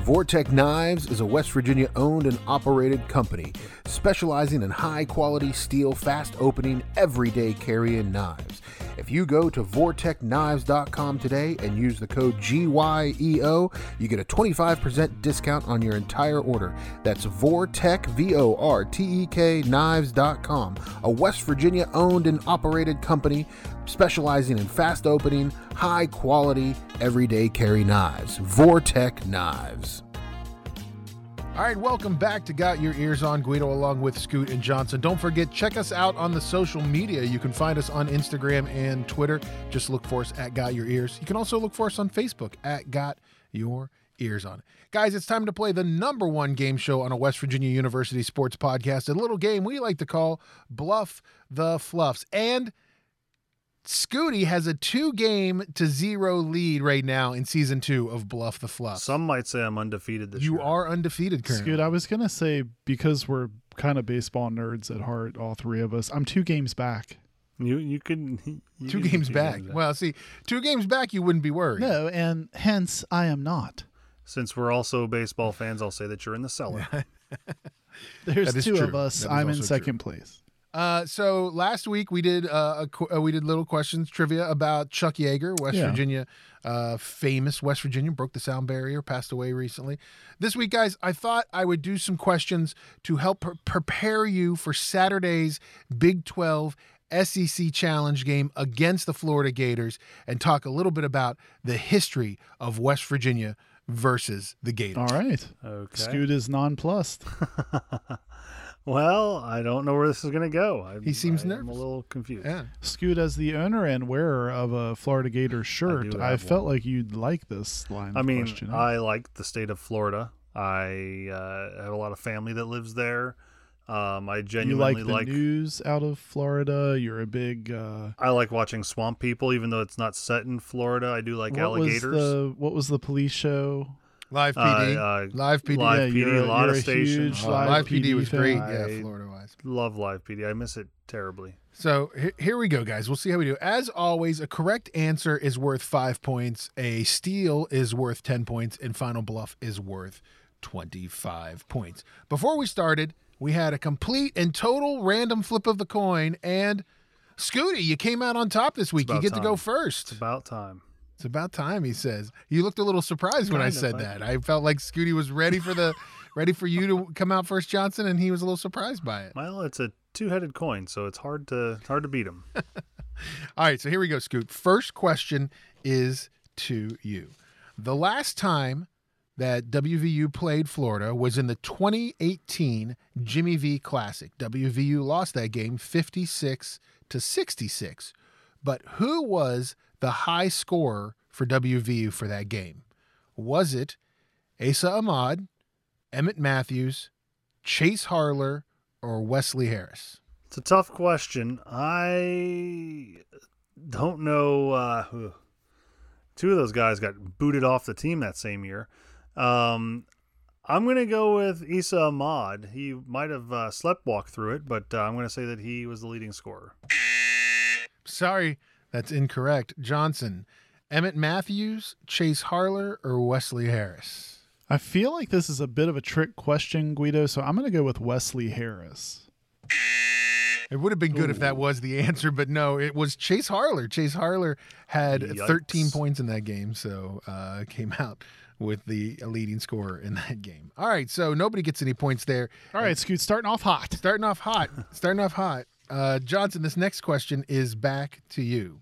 Vortek Knives is a West Virginia owned and operated company specializing in high quality steel, fast opening, everyday carrying knives. If you go to vortekknives.com today and use the code GYEO, you get a 25% discount on your entire order. That's Vortek, V O R T E K knives.com, a West Virginia owned and operated company specializing in fast opening, high quality, everyday carry knives. Vortek Knives. All right, welcome back to Got Your Ears on Guido along with Scoot and Johnson. Don't forget, check us out on the social media. You can find us on Instagram and Twitter. Just look for us at Got Your Ears. You can also look for us on Facebook at Got Your Ears on. Guys, it's time to play the number one game show on a West Virginia University sports podcast, a little game we like to call Bluff the Fluffs. And Scooty has a two game to zero lead right now in season two of Bluff the Fluffs. Some might say I'm undefeated this you year. You are undefeated currently. Scoot, I was gonna say because we're kind of baseball nerds at heart, all three of us. I'm two games back. You you could you two could be games back. Well, see, two games back, you wouldn't be worried. No, and hence I am not. Since we're also baseball fans, I'll say that you're in the cellar. There's That is two of us. That is I'm in also second place. Uh, so last week we did uh, a, qu- uh, we did little questions trivia about Chuck Yeager, West Yeah. Virginia, uh, famous West Virginia, broke the sound barrier, passed away recently. This week, guys, I thought I would do some questions to help pre- prepare you for Saturday's Big Twelve SEC Challenge game against the Florida Gators, and talk a little bit about the history of West Virginia versus the Gators. All right. Okay. Scoot is nonplussed. Well, I don't know where this is going to go. I, He seems I am a little confused. Yeah. Scoot, as the owner and wearer of a Florida Gators shirt, do I, felt one. like you'd like this line. I of mean, questioning. I like the state of Florida. I uh, have a lot of family that lives there. Um, I you genuinely like the like. news out of Florida. You're a big. Uh, I like watching Swamp People, even though it's not set in Florida. I do like what alligators. was the what was the police show? Live Uh, PD. uh, Live PD. Live Yeah, PD, you're a lot of a stations. Uh, live, Live PD, was great. Yeah, Florida wise. Love Live PD. I miss it terribly. So he- here we go, guys. We'll see how we do. As always, a correct answer is worth five points, a steal is worth 10 points, and final bluff is worth 25 points. Before we started, we had a complete and total random flip of the coin, and Scooty, you came out on top this week. You get to go time. first. About time. It's about time, he says. You looked a little surprised when I Kind said I- that. I felt like Scooty was ready for the ready for you to come out first, Johnson, and he was a little surprised by it. Well, it's a two-headed coin, so it's hard to it's hard to beat him. All right, so here we go, Scoot. First question is to you. The last time that WVU played Florida was in the 2018 Jimmy V Classic. WVU lost that game 56 to 66. But who was the high scorer for WVU for that game? Was it Esa Ahmad, Emmett Matthews, Chase Harler, or Wesley Harris? It's a tough question. I don't know. Uh, two of those guys got booted off the team that same year. Um, I'm going to go with Esa Ahmad. He might have uh, sleptwalked through it, but uh, I'm going to say that he was the leading scorer. Sorry, that's incorrect. Johnson, Emmett Matthews, Chase Harler, or Wesley Harris? I feel like this is a bit of a trick question, Guido. So I'm going to go with Wesley Harris. It would have been good if that was the answer, but no, it was Chase Harler. Chase Harler had Yikes. 13 points in that game, so uh, came out with the leading scorer in that game. All right, so nobody gets any points there. All right, Scoot, starting off hot. Starting off hot. Starting off hot. Uh, Johnson, this next question is back to you.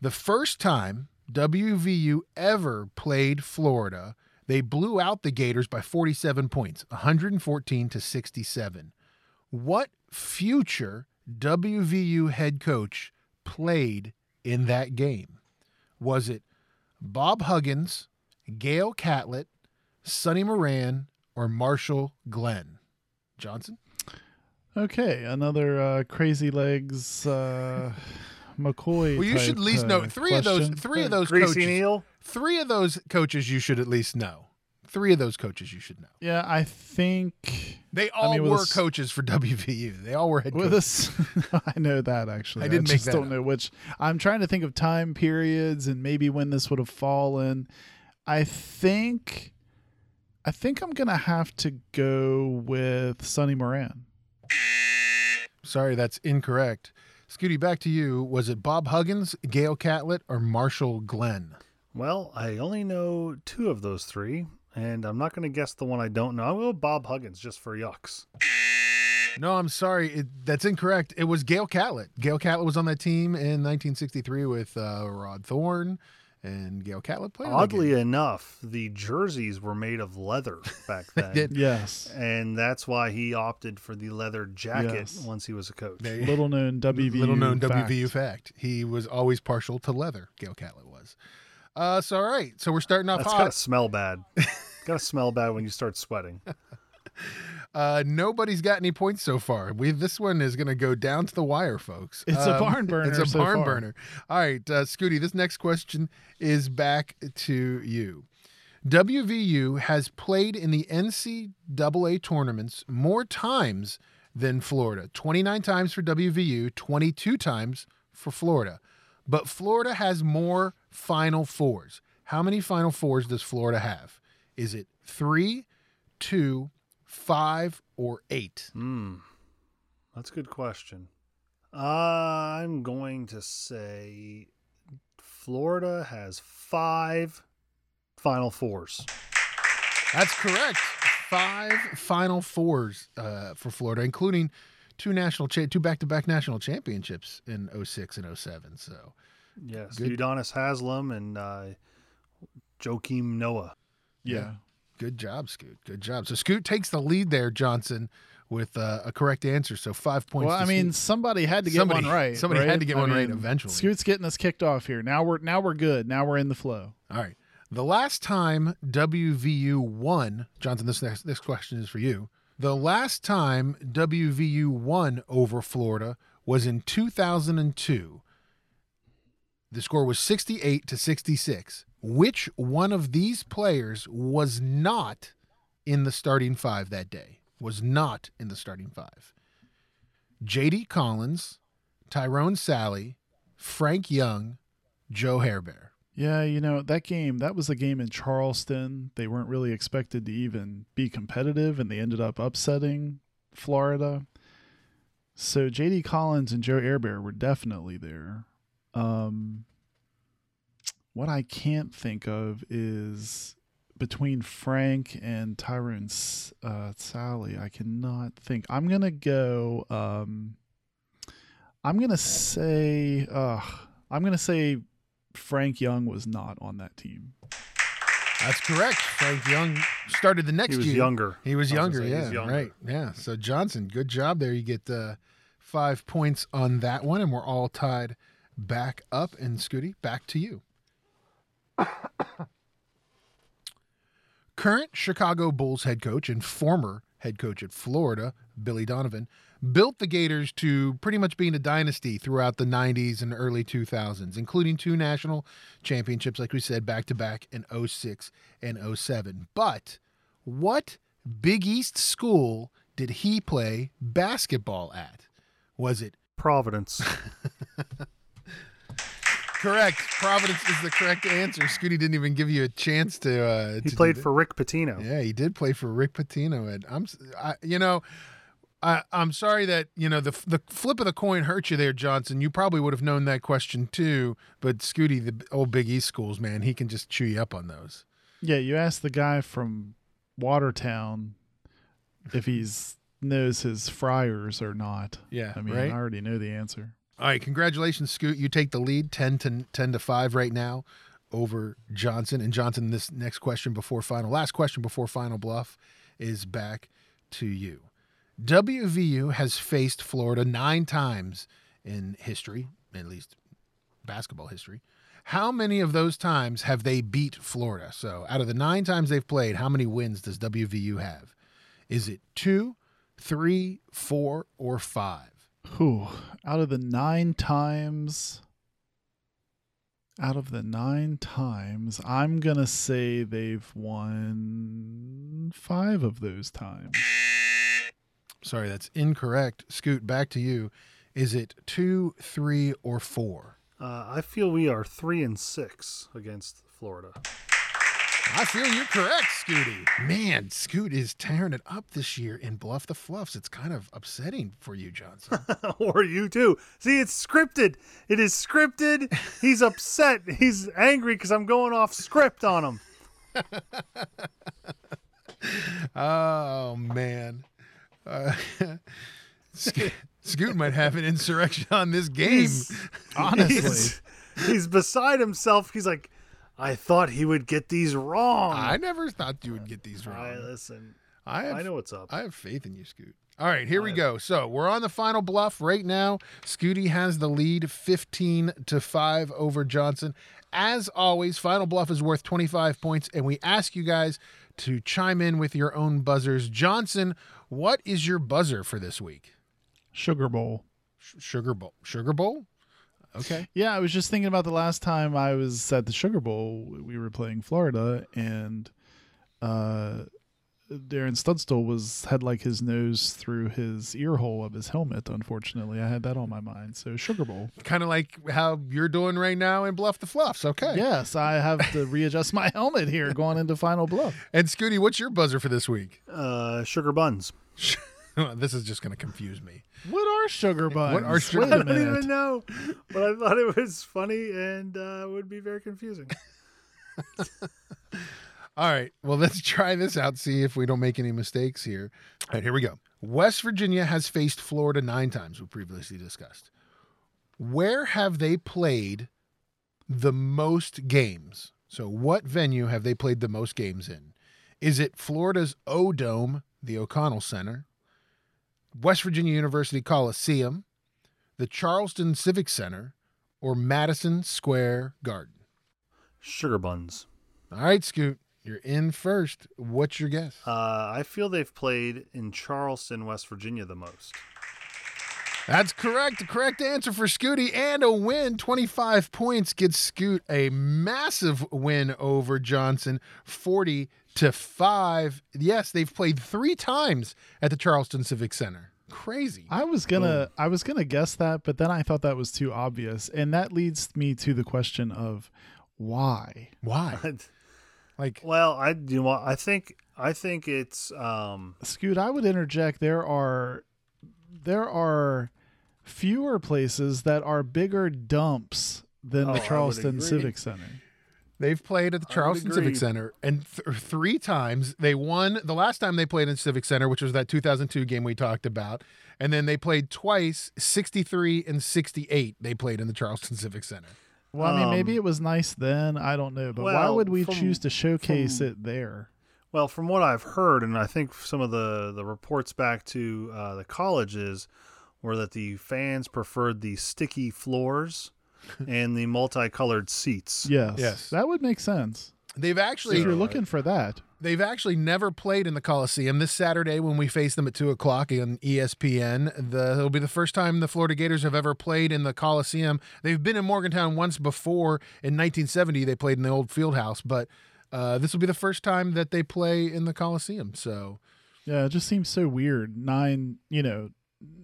The first time WVU ever played Florida, they blew out the Gators by 47 points, 114 to 67. What future WVU head coach played in that game? Was it Bob Huggins, Gale Catlett, Sonny Moran, or Marshall Glenn? Johnson? Okay, another uh, crazy legs uh, McCoy. Well, you should at least uh, know three of those. Three of those Greasy coaches. Neal. Three of those coaches you should at least know. Three of those coaches you should know. Yeah, I think They all mean, were a s- coaches for WVU. They all were head with coaches. us. I know that actually. I didn't make just that don't up. know which. I'm trying to think of time periods and maybe when this would have fallen. I think, I think I'm gonna have to go with Sonny Moran. Sorry, that's incorrect. Scooty, back to you. Was it Bob Huggins, Gale Catlett, or Marshall Glenn? Well, I only know two of those three, and I'm not going to guess the one I don't know. I'll go with Bob Huggins just for yucks. No, I'm sorry. It, that's incorrect. It was Gale Catlett. Gale Catlett was on that team in 1963 with uh, Rod Thorn, and Gale Catlett played. in that Oddly game. enough, the jerseys were made of leather back then. Yes. And that's why he opted for the leather jacket Yes. once he was a coach. There- Little known WVU. little known fact. WVU fact. He was always partial to leather. Gale Catlett was. Uh, so all right. So we're starting off That's hot. gotta smell bad. gotta smell bad when you start sweating. Uh, nobody's got any points so far. We this one is going to go down to the wire, folks. It's a barn burner. It's a so barn far. burner. All right, uh, Scooty. This next question is back to you. WVU has played in the NCAA tournaments more times than Florida. Twenty nine times for WVU, twenty two times for Florida. But Florida has more Final Fours. How many Final Fours does Florida have? Is it three, two, five, or eight? Hmm. That's a good question. I'm going to say Florida has five Final Fours. That's correct. Five Final Fours uh, for Florida, including two national, cha- two back-to-back national championships in 06 and 07. So Yes, Good. Udonis Haslem and uh, Joakim Noah. Yeah. Good job, Scoot. Good job. So Scoot takes the lead there, Johnson, with uh, a correct answer. So five points. Well, I mean, somebody had to get Somebody- one right. somebody had to get I one right eventually. Scoot's getting us kicked off here. Now we're now we're good. Now we're in the flow. All right. The last time WVU won, Johnson, this next this question is for you. The last time WVU won over Florida was in 2002. The score was 68 to 66. Which one of these players was not in the starting five that day? Was not in the starting five. JD Collins, Tyrone Sally, Frank Young, Joe Herber. Yeah, you know, that game, that was a game in Charleston. They weren't really expected to even be competitive, and they ended up upsetting Florida. So JD Collins and Joe Herber were definitely there. Um, what I can't think of is between Frank and Tyrone uh, Sally. I cannot think. I'm gonna go. Um, I'm gonna say. Uh, I'm gonna say Frank Young was not on that team. That's correct. Frank Young started the next He was year. younger. He was younger, say yeah. he's younger. Right. Yeah. So Johnson, good job there. You get uh, five points on that one, and we're all tied back up. And Scooty, back to you. Current Chicago Bulls head coach and former head coach at Florida, Billy Donovan, built the Gators to pretty much being a dynasty throughout the 90s and early 2000s, including two national championships, like we said, back to back in 06 and 07. But what Big East school did he play basketball at? Was it Providence. Correct. Providence is the correct answer. Scooty didn't even give you a chance to. Uh, He to played for Rick Pitino. Yeah, he did play for Rick Pitino. And I'm, s- I, you know, I, I'm sorry that you know the the flip of the coin hurt you there, Johnson. You probably would have known that question too. But Scooty, the old Big East schools, man, he can just chew you up on those. Yeah, you asked the guy from Watertown if he's knows his friars or not. Yeah, I mean, right. I already know the answer. All right, congratulations, Scoot. You take the lead, ten to ten to five right now over Johnson. And Johnson, this next question before final, last question before final bluff, is back to you. WVU has faced Florida nine times in history, at least basketball history. How many of those times have they beat Florida? So, out of the nine times they've played, how many wins does WVU have? Is it two, three, four, or five? Whew. Out of the nine times, out of the nine times, I'm gonna say they've won five of those times. Sorry, that's incorrect. Scoot, back to you. Is it two, three, or four? Uh, I feel we are three and six against Florida. I feel you're correct, Scooty. Man, Scoot is tearing it up this year in Bluff the Fluffs. It's kind of upsetting for you, Johnson. or you too. See, it's scripted. It is scripted. He's upset. He's angry because I'm going off script on him. oh, man. Uh, Sco- Scoot might have an insurrection on this game. He's- Honestly, He's, he's beside himself. He's like, I thought he would get these wrong. I never thought you would get these I wrong. listen. I, have I know what's up. I have faith in you, Scoot. All right, here we I- go. So we're on the final bluff right now. Scooty has the lead 15 to 5 over Johnson. As always, final bluff is worth 25 points, and we ask you guys to chime in with your own buzzers. Johnson, what is your buzzer for this week? Sugar Bowl. Sugar Bowl. Sugar Bowl? Okay. Yeah, I was just thinking about the last time I was at the Sugar Bowl. We were playing Florida, and uh, Darren Studstill was had like his nose through his ear hole of his helmet. Unfortunately, I had that on my mind. So Sugar Bowl. Kind of like how you're doing right now in Bluff the Fluffs. Okay. Yes, I have to readjust my helmet here going into Final Bluff. And Scooty, what's your buzzer for this week? Uh, sugar buns. this is just going to confuse me. What are sugar buns? What are sugar- Wait I don't even know, but I thought it was funny and uh, would be very confusing. All right. Well, let's try this out, see if we don't make any mistakes here. All right, here we go. West Virginia has faced Florida nine times, we previously discussed. Where have they played the most games? So, what venue have they played the most games in? Is it Florida's O Dome, the O'Connell Center, West Virginia University Coliseum, the Charleston Civic Center, or Madison Square Garden? Sugar buns. All right, Scoot, you're in first. What's your guess? Uh, I feel they've played in Charleston, West Virginia, the most. That's correct. The correct answer for Scooty and a win. 25 points gets Scoot a massive win over Johnson, 40 to 5. Yes, they've played three times at the Charleston Civic Center. Crazy. I was gonna I was gonna guess that, but then I thought that was too obvious, and that leads me to the question of why. Why? Like, well, I you know I think I think it's um Scoot, I would interject. There are there are fewer places that are bigger dumps than Oh, the Charleston. Civic Center. They've played at the Charleston Civic. Center, and th- three times they won. The last time they played in Civic Center, which was that 2002 game we talked about, and then they played twice, 63 and 68. They played in the Charleston Civic Center. Well, I mean, maybe Um, it was nice then. I don't know, but why would we from- choose to showcase from- it there? Well, from what I've heard, and I think some of the the reports back to uh, the colleges were that the fans preferred the sticky floors and the multicolored seats. Yes, Yes. that would make sense. They've actually If you're looking for that, they've actually never played in the Coliseum. This Saturday, when we face them at two o'clock on ESPN, the, it'll be the first time the Florida Gators have ever played in the Coliseum. They've been in Morgantown once before in 1970. They played in the old field house, but uh, this will be the first time that they play in the Coliseum. So yeah, it just seems so weird. Nine, you know,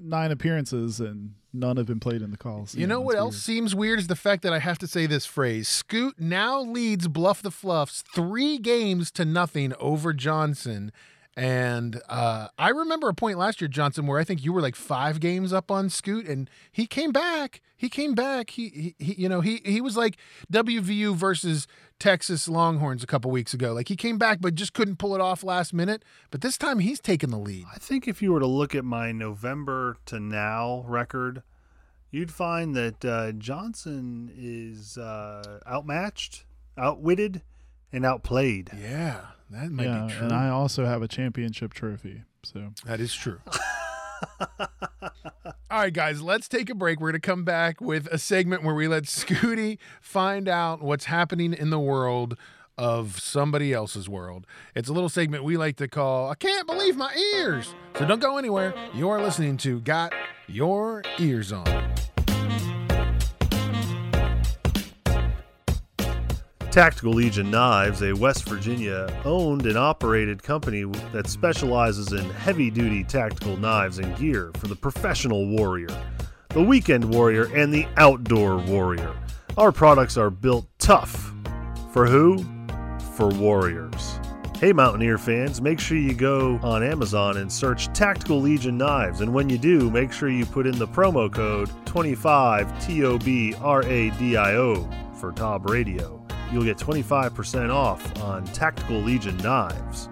nine appearances and none have been played in the calls. You know what else seems weird is the fact that I have to say this phrase. Scoot now leads Bluff the Fluffs three games to nothing over Johnson. And uh, I remember a point last year, Johnson, where I think you were like five games up on Scoot, and he came back. He came back. He, he, he you know, he he was like WVU versus Texas Longhorns a couple weeks ago. Like he came back, but just couldn't pull it off last minute. But this time he's taking the lead. I think if you were to look at my November to now record, you'd find that uh, Johnson is uh, outmatched, outwitted, and outplayed. Yeah, that might yeah, be true. and I also have a championship trophy. So That is true. All right, guys, let's take a break. We're going to come back with a segment where we let Scooty find out what's happening in the world of somebody else's world. It's a little segment we like to call I Can't Believe My Ears. So don't go anywhere. You are listening to Got Your Ears On. Tactical Legion Knives, a West Virginia owned and operated company that specializes in heavy duty tactical knives and gear for the professional warrior, the weekend warrior, and the outdoor warrior. Our products are built tough. For who? For warriors. Hey, Mountaineer fans, make sure you go on Amazon and search Tactical Legion Knives. And when you do, make sure you put in the promo code 25TOBRADIO for Tob Radio. You'll get 25% off on Tactical Legion Knives.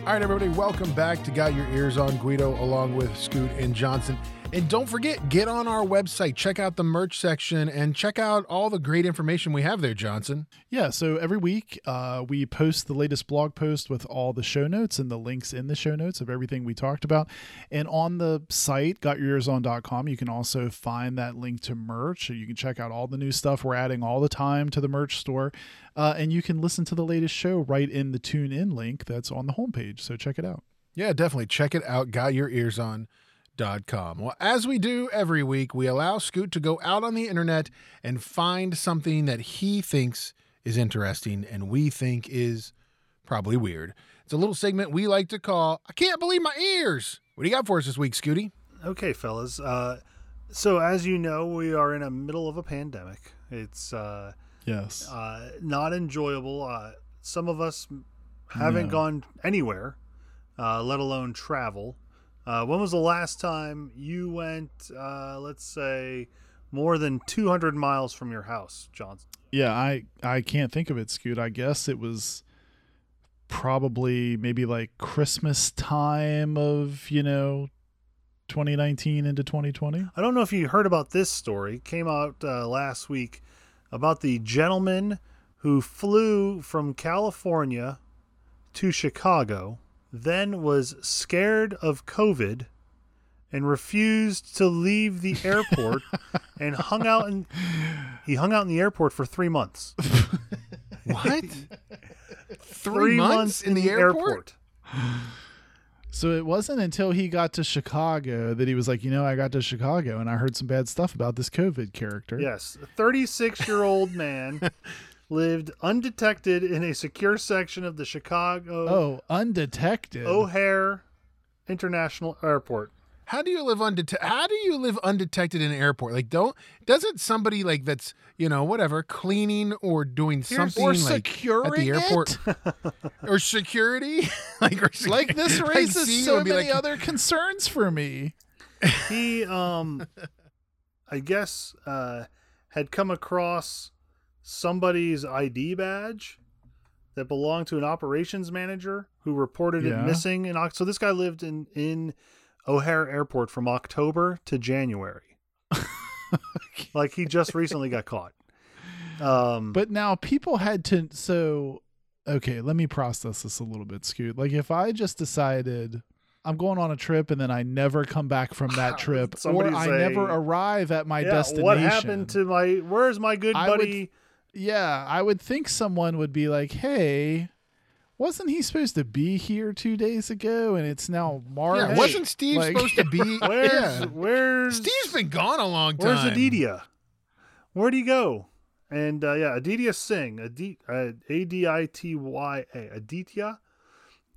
All right, everybody, welcome back to Got Your Ears on Guido along with Scoot and Johnson. And don't forget, get on our website, check out the merch section, and check out all the great information we have there, Johnson. Yeah, so every week uh, we post the latest blog post with all the show notes and the links in the show notes of everything we talked about. And on the site, gotyourearson.com, you can also find that link to merch. You can check out all the new stuff we're adding all the time to the merch store. Uh, and you can listen to the latest show right in the tune in link that's on the homepage. So check it out. Yeah, definitely. Check it out. Got your ears on. Com. Well, as we do every week, we allow Scoot to go out on the internet and find something that he thinks is interesting and we think is probably weird. It's a little segment we like to call I Can't Believe My Ears. What do you got for us this week, Scooty? Okay, fellas. Uh, so, as you know, we are in the middle of a pandemic. It's uh, Yes. uh, not enjoyable. Uh, some of us haven't No. gone anywhere, uh, let alone travel. Uh, when was the last time you went, uh, let's say, more than 200 miles from your house, Johnson? Yeah, I I can't think of it, Scoot. I guess it was probably maybe like Christmas time of, you know, 2019 into 2020. I don't know if you heard about this story. It came out uh, last week about the gentleman who flew from California to Chicago, then was scared of COVID and refused to leave the airport and hung out in he hung out in the airport for 3 months. What? Three, months, in the airport? So it wasn't until he got to Chicago that he was like, you know, I got to Chicago and I heard some bad stuff about this COVID character. Yes, a 36 year old man lived undetected in a secure section of the Chicago Oh, undetected. O'Hare International Airport. How do you live undetected? How do you live undetected in an airport? Like, don't doesn't somebody like that's you know whatever cleaning or doing something or like at securing the airport or security, like or secu- like this I raises see you so and be many like, other concerns for me. He, um, I guess, uh, had come across somebody's ID badge that belonged to an operations manager who reported it missing. In so this guy lived in in O'Hare Airport from October to January. like he just recently got caught. Um, But now people had to so okay, let me process this a little bit, Scoot. Like if I just decided I'm going on a trip and then I never come back from that trip or Somebody I say- never arrive at my yeah, destination. what happened to my? Where's my good I would- buddy? Yeah, I would think someone would be like, "Hey, wasn't he supposed to be here 2 days ago and it's now March?" yeah, wasn't Steve like- supposed to be? Where's yeah. where's Steve's been gone a long time. Where's Aditya? Where'd he go? And uh, yeah, Aditya Singh, Adi- uh, A D I T Y A, Aditya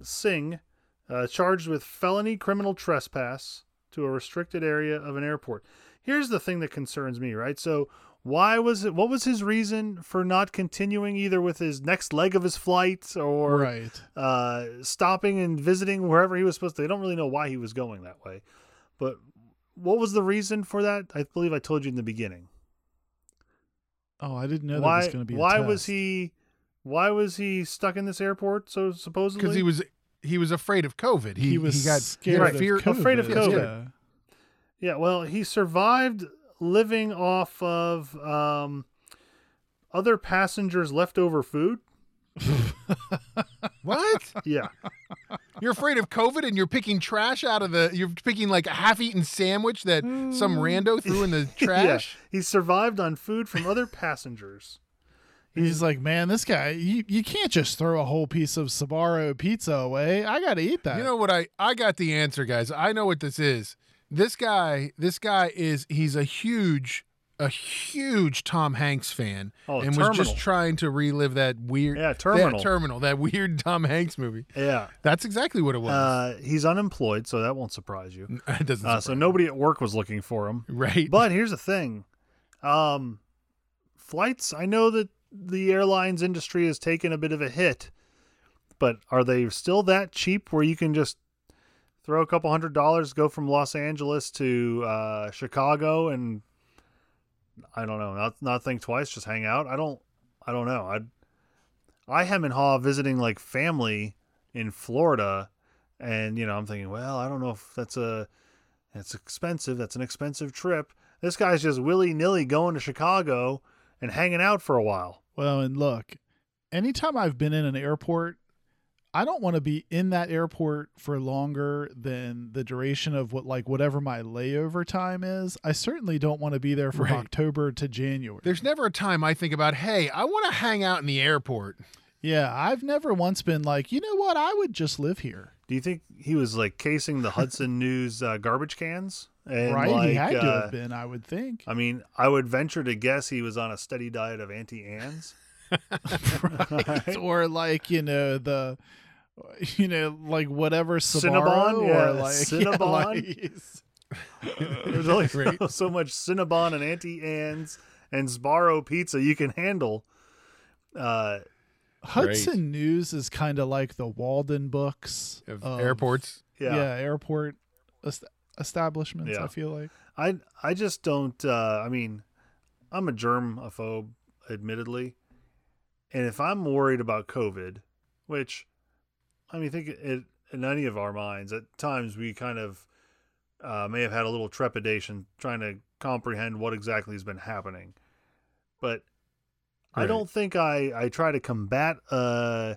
Singh, uh, charged with felony criminal trespass to a restricted area of an airport. Here's the thing that concerns me, right? So, why was it? What was his reason for not continuing either with his next leg of his flight or right. uh, stopping and visiting wherever he was supposed to? They don't really know why he was going that way, but what was the reason for that? I believe I told you in the beginning. Oh, I didn't know why? that was going to be. a why was he? Why was he stuck in this airport? So supposedly because he was he was afraid of COVID. He, He, was he got scared he had of fear. COVID. Afraid of COVID. Yeah. Yeah, well, he survived living off of um, other passengers' leftover food. What? Yeah, You're afraid of COVID and you're picking trash out of the. You're picking like a half-eaten sandwich that some rando threw in the trash. yeah. He survived on food from other passengers. He's like, man, this guy, you, you can't just throw a whole piece of Sbarro pizza away. I got to eat that. You know what I I got the answer, guys. I know what this is. This guy, this guy is he's a huge a huge Tom Hanks fan Oh, and was just trying to relive that weird Yeah, Terminal. that terminal, that weird Tom Hanks movie. Yeah, That's exactly what it was. uh, he's unemployed, so that won't surprise you. it doesn't Uh, so nobody at work was looking for him. right. But here's the thing, um, flights. I know that the airlines industry has taken a bit of a hit, but are they still that cheap where you can just throw a couple hundred dollars, go from Los Angeles to uh, Chicago, and I don't know, not not think twice, just hang out. I don't, I don't know. I I hem and haw visiting like family in Florida, and you know I'm thinking, well, I don't know if that's a it's expensive. That's an expensive trip. This guy's just willy nilly going to Chicago and hanging out for a while. Well, and look, anytime I've been in an airport, I don't want to be in that airport for longer than the duration of what like whatever my layover time is. I certainly don't want to be there from Right. October to January. There's never a time I think about, hey, I want to hang out in the airport. yeah, I've never once been like, you know what, I would just live here. Do you think he was like casing the Hudson News uh, garbage cans? And right? he like, had to uh, have been, I would think. I mean, I would venture to guess he was on a steady diet of Auntie Anne's. right? or like you know the you know like whatever Cinnabon? Sbarro Yeah, or like Cinnabon. like- There's only Right. so, so much Cinnabon and Auntie Anne's and Sbarro pizza you can handle. Uh, Hudson News is kind of like the Waldenbooks Of of- airports. yeah. yeah, airport est- establishments. Yeah. I feel like I I just don't. Uh, I mean, I'm a germaphobe, admittedly, and if I'm worried about COVID, which I mean, I think it in any of our minds at times we kind of uh, may have had a little trepidation trying to comprehend what exactly has been happening, but I don't think I I try to combat uh,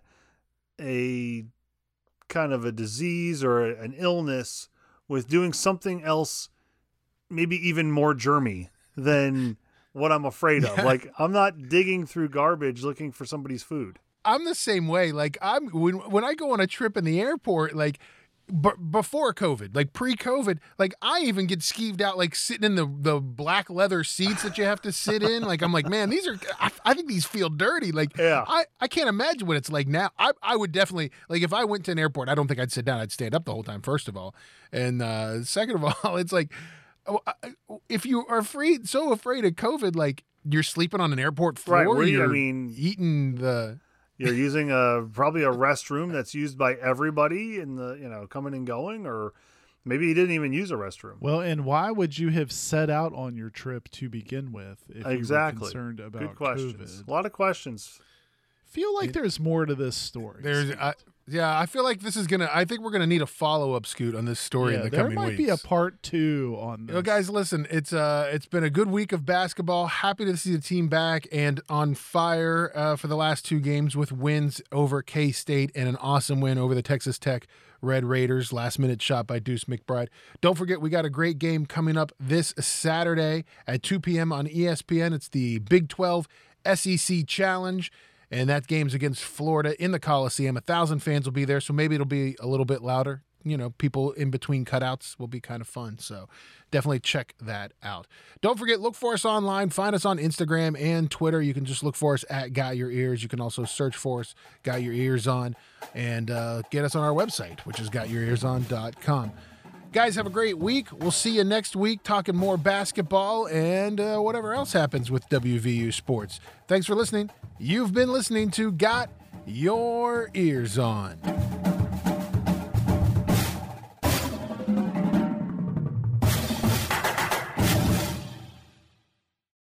a kind of a disease or an illness with doing something else maybe even more germy than what I'm afraid of. Yeah. Like I'm not digging through garbage looking for somebody's food. I'm the same way. Like I'm when when I go on a trip in the airport, like b- before COVID, like pre-COVID, like I even get skeeved out, like sitting in the the black leather seats that you have to sit in. Like I'm like, man, these are. I, I think these feel dirty. Like Yeah. I I can't imagine what it's like now. I I would definitely like if I went to an airport, I don't think I'd sit down. I'd stand up the whole time. First of all, and uh second of all, it's like. oh, If you are afraid, so afraid of COVID, like you're sleeping on an airport floor, Right, you- I you're mean- eating the You're using a probably a restroom that's used by everybody in the you know coming and going, or maybe you didn't even use a restroom. well, and why would you have set out on your trip to begin with if you were concerned about Good questions. COVID? A lot of questions. Feel like there's more to this story. There's, I, yeah, I feel like this is gonna. I think we're gonna need a follow up scoot on this story yeah, in the there coming weeks. There might be a part two on You this. know, guys, listen. It's uh, it's been a good week of basketball. Happy to see the team back and on fire uh, for the last two games with wins over K State and an awesome win over the Texas Tech Red Raiders. Last minute shot by Deuce McBride. Don't forget, we got a great game coming up this Saturday at 2 p.m. on ESPN. It's the Big 12 SEC Challenge. And that game's against Florida in the Coliseum. A thousand fans will be there, so maybe it'll be a little bit louder. you know, people in between cutouts will be kind of fun. So definitely check that out. Don't forget, look for us online. Find us on Instagram and Twitter. You can just look for us at Got Your Ears. You can also search for us, Got Your Ears On, and uh, get us on our website, which is gotyourearson.com. Guys, have a great week. We'll see you next week talking more basketball and uh, whatever else happens with WVU sports. Thanks for listening. You've been listening to Got Your Ears On.